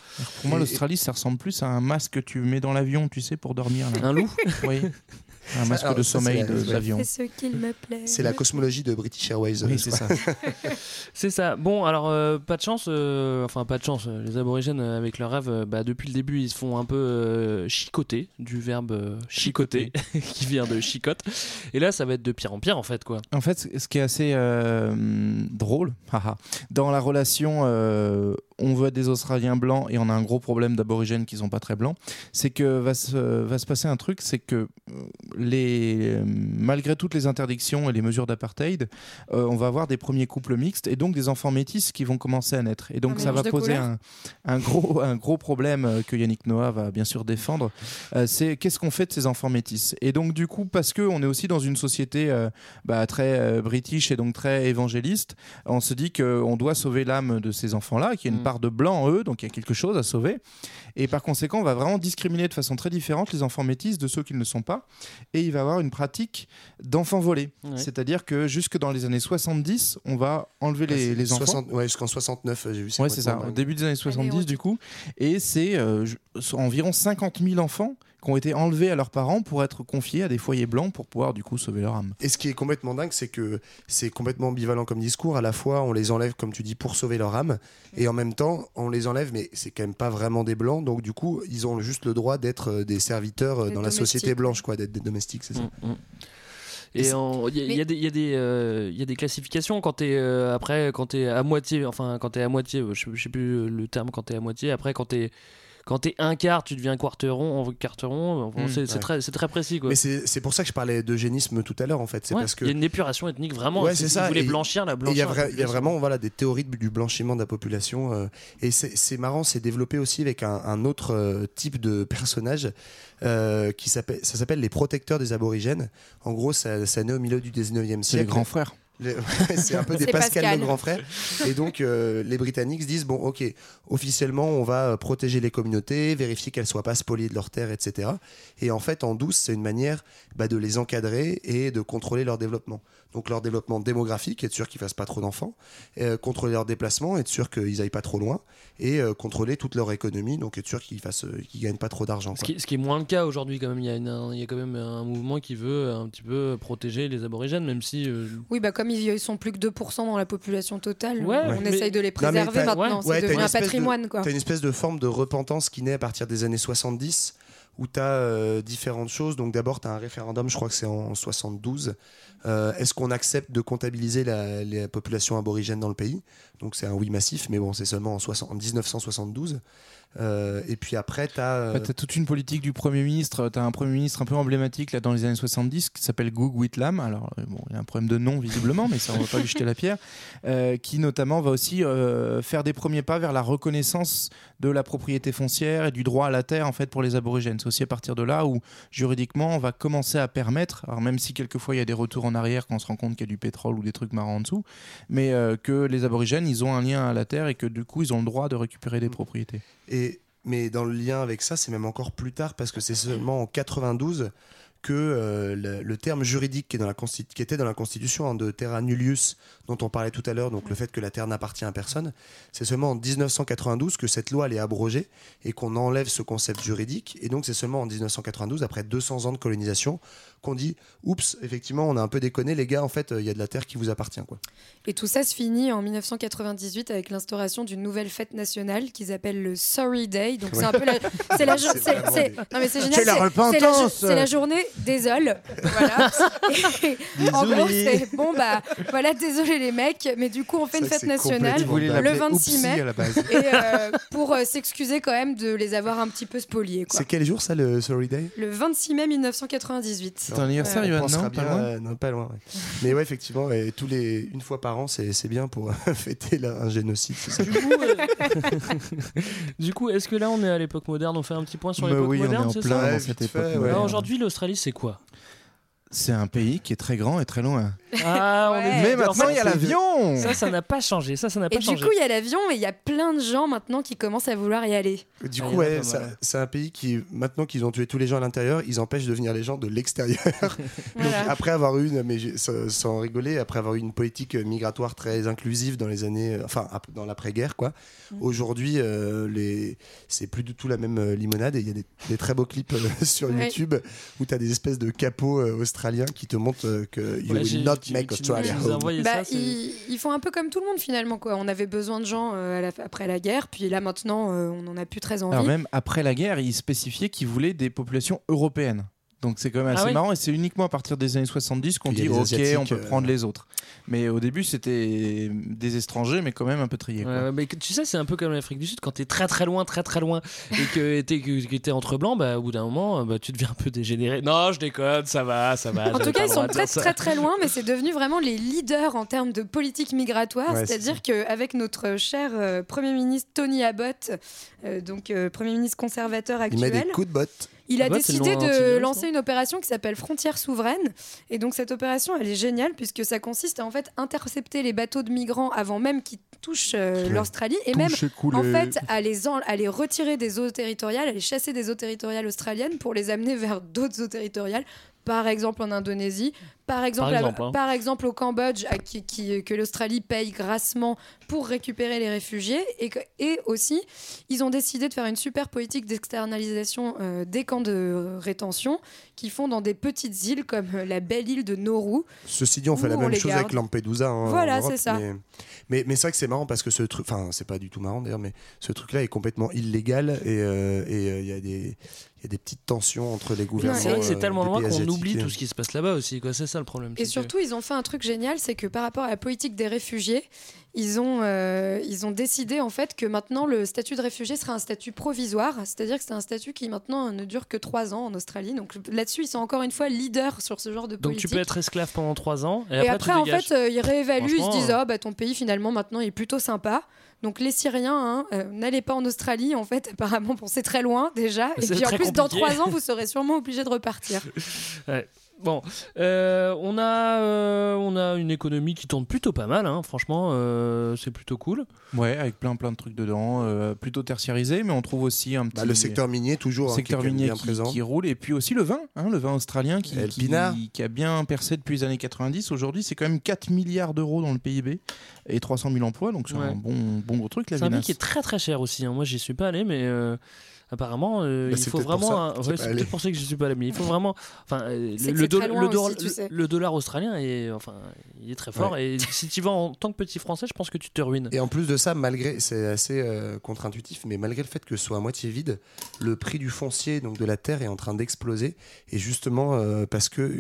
I: Pour moi,
J: Et-
I: l'Australie, ça ressemble plus à un masque que tu mets dans l'avion, tu sais, pour dormir. là.
G: Un loup?
I: Oui. *laughs* Un masque
J: Alors,
I: de sommeil de
J: la-
I: l'avion.
K: C'est ce qu'il me plaît.
J: C'est la cosmologie de British Airways.
I: Oui, c'est ça. *laughs*
G: C'est ça. Bon, alors euh, pas de chance, euh, enfin pas de chance. euh, Les aborigènes euh, avec leur rêve, euh, bah, depuis le début, ils se font un peu euh, chicoter du verbe euh, chicoter, *laughs* qui vient de chicote. Et là, ça va être de pire en pire en fait, quoi.
I: En fait, ce qui est assez euh, drôle, *laughs* haha, dans la relation, euh, on veut des Australiens blancs et on a un gros problème d'aborigènes qui sont pas très blancs, c'est que va se, va se passer un truc, c'est que euh, les, euh, malgré toutes les interdictions et les mesures d'apartheid, euh, on va avoir des premiers couples mixtes et donc des enfants métis qui vont commencer à naître. Et donc
K: Un
I: ça va poser un, un gros, un gros problème euh, que Yannick Noah va bien sûr défendre. Euh, c'est qu'est-ce qu'on fait de ces enfants métis? Et donc du coup, parce que on est aussi dans une société euh, bah, très british et donc très évangéliste, on se dit qu'on doit sauver l'âme de ces enfants-là, qu'il y a une
G: Mm.
I: part de blanc en eux, donc il y a quelque chose à sauver. Et par conséquent, on va vraiment discriminer de façon très différente les enfants métis de ceux qui ne le sont pas. Et il va y avoir une pratique d'enfants volés.
G: Ouais.
I: C'est-à-dire que jusque dans les années 70, on va enlever les,
J: Ouais, c'est
I: les enfants.
J: 60 ouais, jusqu'en 69, j'ai vu.
I: Ouais, c'est ça, au début des années 70
K: Allez,
I: du coup. Et c'est euh, environ 50 000 enfants qui ont été enlevés à leurs parents pour être confiés à des foyers blancs pour pouvoir du coup sauver leur âme.
J: Et ce qui est complètement dingue, c'est que c'est complètement ambivalent comme discours. À la fois, on les enlève, comme tu dis, pour sauver leur âme, et en même temps, on les enlève, mais c'est quand même pas vraiment des blancs. Donc, du coup, ils ont juste le droit d'être euh, des serviteurs euh,
K: Des
J: dans la société blanche, quoi, d'être des domestiques, c'est ça.
G: Mm, mm.
J: Et
G: il y, a- y des- y euh, y a classifications quand t'es euh, après quand t'es à moitié, enfin quand t'es à moitié, euh, je, sais- je sais plus le terme quand t'es à moitié. Après quand t'es quand t'es un quart, tu deviens quarteron, en quarteron. Enfin,
I: Mm,
G: c'est
J: ouais.
G: très, très précis quoi.
J: Mais c'est pour ça que je parlais d'eugénisme tout à l'heure, en fait. C'est
G: Ouais,
J: parce que
G: il y a une épuration ethnique vraiment.
J: Ouais, c'est ça,
G: voulaient
J: et-
G: blanchir la
J: Et il y,
G: blanchir.
J: il y a vraiment voilà, des théories du blanchiment de la population. euh, et c'est marrant, c'est développé aussi avec un, un autre euh, type de personnage euh, qui s'appelle ça s'appelle les protecteurs des aborigènes. En gros, ça, ça naît au milieu du 19e siècle.
I: C'est les grands frères. *laughs*
J: C'est un peu des Pascal,
K: Pascal.
J: le grand frère. Et donc, euh, les Britanniques se disent bon, ok, officiellement, on va protéger les communautés, vérifier qu'elles soient pas spoliées de leurs terres, etc. Et en fait, en douce, c'est une manière bah, de les encadrer et de contrôler leur développement. Donc, leur développement démographique, être sûr qu'ils fassent pas trop d'enfants, euh, contrôler leur déplacement, être sûr qu'ils aillent pas trop loin, et euh, contrôler toute leur économie, donc être sûr qu'ils fassent, euh, qu'ils gagnent pas trop d'argent.
G: Ce qui, ce qui est moins le cas aujourd'hui quand même. Il y, a une- un- il y a quand même un mouvement qui veut un petit peu protéger les aborigènes, même si. euh,
K: Oui, bah comme ils sont plus que 2% dans la population totale,
G: Ouais,
K: on
G: mais-
K: essaye de les préserver maintenant.
J: ouais,
K: devient
J: une
K: un
J: espèce de-
K: patrimoine, quoi.
J: T'as une espèce de forme de repentance qui naît à partir des années 70 où tu as différentes choses. Donc d'abord, tu as un référendum, je crois que c'est en 72. Euh, Est-ce qu'on accepte de comptabiliser la, la population aborigène dans le pays? Donc c'est un oui massif, mais bon, c'est seulement en, 60 en 1972. Euh, et puis après, tu as...
I: T'as toute une politique du Premier ministre. Tu as un Premier ministre un peu emblématique là, dans les années 70 qui s'appelle Goog Whitlam. Alors, euh, bon, il y a un problème de nom visiblement, mais ça, on va pas lui jeter la pierre. Euh, qui notamment va aussi euh, faire des premiers pas vers la reconnaissance de la propriété foncière et du droit à la terre en fait pour les aborigènes. C'est aussi à partir de là où juridiquement on va commencer à permettre, alors même si quelquefois il y a des retours en arrière quand on se rend compte qu'il y a du pétrole ou des trucs marrants en dessous, mais euh, que les aborigènes ils ont un lien à la terre et que du coup ils ont le droit de récupérer des propriétés.
J: Et, mais dans le lien avec ça, c'est même encore plus tard, parce que c'est seulement en 92 que euh, le, le terme juridique qui, est dans la consti- qui était dans la Constitution hein, de terra nullius, dont on parlait tout à l'heure, donc le fait que la terre n'appartient à personne, c'est seulement en 1992 que cette loi elle est abrogée et qu'on enlève ce concept juridique. Et donc c'est seulement en 1992, après 200 ans de colonisation, qu'on dit oups, effectivement, on a un peu déconné, les gars, en fait, il y a de la terre qui vous appartient. Quoi.
K: Et tout ça se finit en 1998 avec l'instauration d'une nouvelle fête nationale qu'ils appellent le Sorry Day. Donc c'est un peu la, c'est la, *laughs*
C: la
K: la journée désolé. Voilà. En gros, c'est bon bah voilà, désolé les mecs, mais du coup on fait une fête nationale le
C: l'appeler
K: 26
C: Oupsie
K: mai
C: à la base.
K: et euh, pour euh, s'excuser quand même de les avoir un petit peu spoliés.
J: C'est quel jour ça, le Sorry Day
K: Le 26 mai 1998.
I: C'est ton anniversaire. Yoann, non Pas loin
J: euh, non, pas loin. ouais. Mais ouais, effectivement, et tous les, une fois par an, c'est bien pour *laughs* fêter là, un génocide. c'est ça.
G: Du coup, euh, *laughs* du coup, est-ce que là on est à l'époque moderne? On fait un petit point sur
I: Bah
G: l'époque
I: oui, on est
G: moderne,
I: en
G: c'est
I: plein
G: ça?
J: Ouais,
I: dans cette
J: vite fait,
I: époque.
J: ouais.
G: Alors,
I: moderne.
G: Aujourd'hui, l'Australie, c'est quoi?
I: C'est un pays qui est très grand et très loin.
G: Ah, on
K: Ouais.
G: est
I: Mais maintenant, il y a l'avion
G: Ça, ça n'a pas changé. Ça, ça n'a
K: Et du coup, il y a l'avion et il y a plein de gens maintenant qui commencent à vouloir y aller.
J: Du
G: Ah,
J: coup, ouais, c'est un pays qui, maintenant qu'ils ont tué tous les gens à l'intérieur, ils empêchent de venir les gens de l'extérieur. *laughs*
K: Voilà.
J: après avoir eu, une, mais sans, rigoler, après avoir eu une politique migratoire très inclusive dans les années, euh, enfin dans l'après-guerre, quoi.
K: Mm.
J: Aujourd'hui, euh, les, c'est plus du tout la même euh, limonade et il y a des, des très beaux clips euh, *laughs* sur
K: Ouais.
J: YouTube où tu as des espèces de capots euh, australiens qui te montrent euh, que you
G: Ouais,
J: will not make Australia home.
K: Bah,
G: ça,
K: ils, ils font un peu comme tout le monde finalement quoi. On avait besoin de gens euh, la- après la guerre, puis là maintenant euh, on en a plus très envie.
I: Alors même après la guerre, ils spécifiaient qu'ils voulaient des populations européennes. Donc c'est quand même
G: Ah
I: assez
G: oui
I: marrant et c'est uniquement à partir des années 70 qu'on dit ok on peut
J: euh,
I: prendre les autres. Mais au début c'était des étrangers mais quand même un peu triés. quoi.
G: Mais tu sais, c'est un peu comme l'Afrique du Sud. Quand t'es très très loin, très très loin, et que *laughs* t'es que, t'es entre blancs, bah, au bout d'un moment, bah, tu deviens un peu dégénéré. Non, je déconne, ça va, ça va.
K: En tout cas, ils sont très très très loin, mais c'est devenu vraiment les leaders en termes de politique migratoire.
J: Ouais,
K: C'est-à-dire qu'avec notre cher euh, Premier ministre Tony Abbott, euh, donc euh, Premier ministre conservateur
J: Il met
K: actuel,
J: des coups de botte.
K: Il a
G: c'est le
K: décidé de lancer une opération qui s'appelle Frontières souveraines. Et donc cette opération, elle est géniale puisque ça consiste à en fait intercepter les bateaux de migrants avant même qu'ils touchent euh, l'Australie et même
I: couler.
K: en fait à les, en- à les retirer des eaux territoriales, à les chasser des eaux territoriales australiennes pour les amener vers d'autres eaux territoriales. Par exemple en Indonésie, par exemple,
G: Par
K: à-
G: exemple, hein.
K: par exemple au Cambodge, à qui, qui- que l'Australie paye grassement pour récupérer les réfugiés. Et, que- et aussi, ils ont décidé de faire une super politique d'externalisation euh, des camps de rétention qui font dans des petites îles comme euh, la belle île de Nauru.
J: Ceci dit, on fait la
K: on
J: même chose
K: garde.
J: avec Lampedusa. hein,
K: Voilà,
J: en Europe,
K: c'est ça.
J: Mais, mais, mais c'est vrai que c'est marrant parce que ce truc, enfin, c'est pas du tout marrant d'ailleurs, mais ce truc-là est complètement illégal et euh, euh, il y a des il y a des petites tensions entre les gouvernements.
G: C'est vrai que c'est tellement loin qu'on oublie tout ce qui se passe là-bas aussi. quoi. C'est ça le problème.
K: Et
G: que-
K: surtout, ils ont fait un truc génial, c'est que par rapport à la politique des réfugiés, ils ont, euh, ils ont décidé en fait que maintenant le statut de réfugié sera un statut provisoire, c'est-à-dire que c'est un statut qui maintenant ne dure que trois ans en Australie. Donc là-dessus, ils sont encore une fois leaders sur ce genre de
G: Donc
K: politique.
G: tu peux être esclave pendant 3 ans et,
K: Et
G: après,
K: en fait, euh, ils réévaluent, ils se disent Ah, bah, ton pays finalement maintenant est plutôt sympa. Donc les Syriens, hein, euh, n'allez pas en Australie, en fait, apparemment, bon, c'est très loin déjà. Et puis en plus, dans trois ans, vous *laughs* serez sûrement obligé de repartir.
G: Ouais. Bon, euh, on, a, euh, on a une économie qui tourne plutôt pas mal, hein. franchement, euh, c'est plutôt cool.
I: Ouais, avec plein plein de trucs dedans, euh, plutôt tertiarisé, mais on trouve aussi un petit
J: Bah, le secteur minier toujours hein,
I: secteur
J: qui même
I: minier
J: bien
I: qui,
J: présent.
I: qui roule et puis aussi le vin, hein, le vin australien qui,
J: le
I: a bien percé depuis les années 90. Aujourd'hui, c'est quand même 4 milliards d'euros dans le PIB et 300 000 emplois, donc c'est
G: Ouais.
I: un bon, bon gros truc la
G: C'est un pays qui est très très cher aussi. hein. Moi, j'y suis pas allé, mais euh, apparemment, euh,
J: Bah,
G: il faut vraiment. un- ouais, c'est peut-être pour ça que je suis pas allé, mais il faut vraiment. Enfin, euh, le, do- dollar-
K: aussi, tu
G: le-
K: sais.
G: le dollar australien est, enfin, il est très fort. Et si tu vas en tant que petit français, je pense que tu te ruines.
J: Et en plus de ça, malgré, c'est assez euh, contre-intuitif, mais malgré le fait que ce soit à moitié vide, le prix du foncier, donc de la terre, est en train d'exploser. Et justement, euh, parce que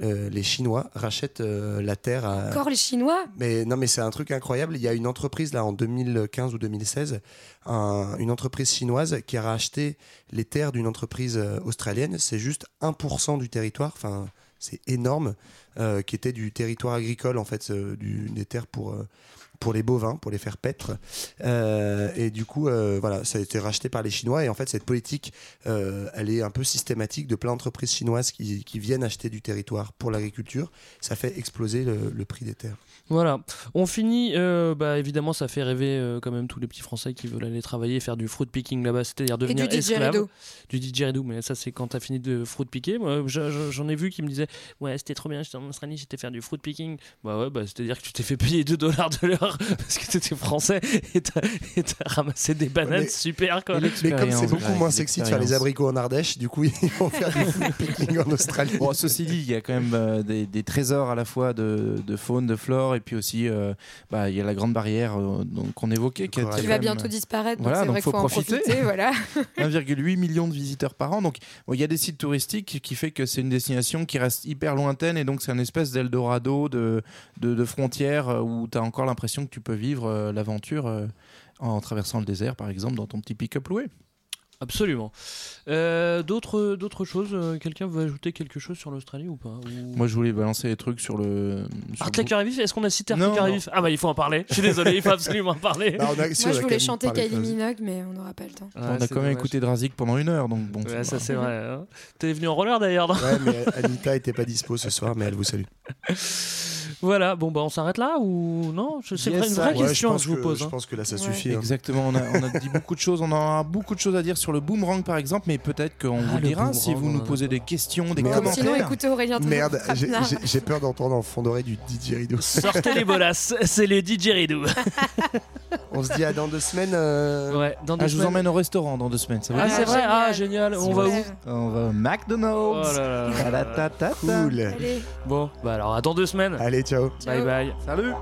J: euh, les Chinois rachètent euh, la terre à.
K: Encore les Chinois?
J: Mais non, mais c'est un truc incroyable. Il y a une entreprise là en 2015 ou 2016, un- une entreprise chinoise qui a racheté les terres d'une entreprise euh, australienne. C'est juste 1% du territoire. Enfin, c'est énorme, euh, qui était du territoire agricole en fait, du- des terres pour. Pour les bovins, pour les faire paître. Euh, et du coup, euh, voilà, ça a été racheté par les Chinois. Et en fait, cette politique, euh, elle est un peu systématique de plein d'entreprises chinoises qui, viennent acheter du territoire pour l'agriculture. Ça fait exploser le prix des terres.
G: Voilà. On finit. euh, bah, évidemment, ça fait rêver euh, quand même tous les petits Français qui veulent aller travailler et faire du fruit picking là-bas, c'est-à-dire devenir
K: du
G: esclave. Du didgeridoo, mais ça, c'est quand t'as fini de fruit piquer. Moi, je- je- j'en ai vu qui me disaient Ouais, c'était trop bien, j'étais en Australie, j'étais faire du fruit picking. Bah ouais, bah, c'est-à-dire que tu t'es fait payer 2 dollars de l'heure *laughs* parce que t'étais français et t'as et ramassé des bananes
J: Mais-
G: super quoi.
J: Mais comme c'est beaucoup moins sexy de faire les abricots en Ardèche, du coup, *laughs* ils vont faire des full picnic en Australie.
I: Bon, ceci dit, il y a quand même euh, des, des trésors à la fois de, de faune, de flore, et puis aussi, euh, bah, il y a la grande barrière euh, donc, qu'on évoquait. Qui,
K: va bientôt disparaître,
I: Voilà,
K: donc
I: donc
K: c'est
I: faut
K: vrai qu'il faut en
I: profiter.
K: profiter. *laughs* Voilà. *laughs*
I: 1,8 million de visiteurs par an. Donc, bon, il y a des sites touristiques qui fait que c'est une destination qui reste hyper lointaine et donc c'est un espèce d'Eldorado de, de, de frontières euh, où tu as encore l'impression que tu peux vivre euh, l'aventure euh, en traversant le désert, par exemple, dans ton petit pick-up loué.
G: Absolument. Euh, D'autres d'autres choses euh, Quelqu'un veut ajouter quelque chose sur l'Australie ou pas Ou-
I: Moi, je voulais balancer des trucs sur le. sur
G: Vif, est-ce qu'on a cité
I: non.
G: Vif Ah bah il faut en parler. Je suis désolé, il faut absolument en parler.
J: Bah, a-
K: Moi, je voulais chanter Kylie Minogue, mais on n'aura pas le temps.
I: on a quand même écouté Drazik pendant une heure, donc bon.
G: Ouais,
I: c'est
G: ça c'est vrai. hein. T'es venu en roller d'ailleurs.
J: Ouais, mais Anita était pas dispo ce soir, mais elle vous salue. *laughs*
G: Voilà, bon bah on s'arrête là ou non C'est
I: Yes,
G: une vraie
J: Ouais,
G: question
J: je
G: que
J: pense
G: je vous
J: que-
G: pose.
J: Je
G: hein.
J: pense que là, ça
K: Ouais.
J: suffit. hein.
I: Exactement, on a, on a dit beaucoup de choses, on aura beaucoup de choses à dire sur le boomerang par exemple, mais peut-être qu'on
G: Ah,
I: vous dira si vous nous
G: a
I: posez des questions, des
J: Merde.
I: commentaires.
K: Sinon, écoutez Aurélien
J: Merde, j'ai- peur d'entendre en fond d'oreille du DJ Rideau.
G: Sortez les bolasses, c'est le DJ Ridou.
J: On se dit à dans deux semaines. euh,
G: Ouais, dans deux
I: Ah, je vous
G: semaines.
I: emmène au restaurant dans deux semaines, ça
G: Ah c'est vrai,
K: génial.
G: ah génial. On va où.
I: On va au
G: Oh
I: McDonald's.
G: là là là là.
I: Ta-ta-ta-ta.
J: Cool.
G: Bon, bah alors à dans deux semaines.
J: Allez,
K: ciao.
G: Bye bye.
I: Salut.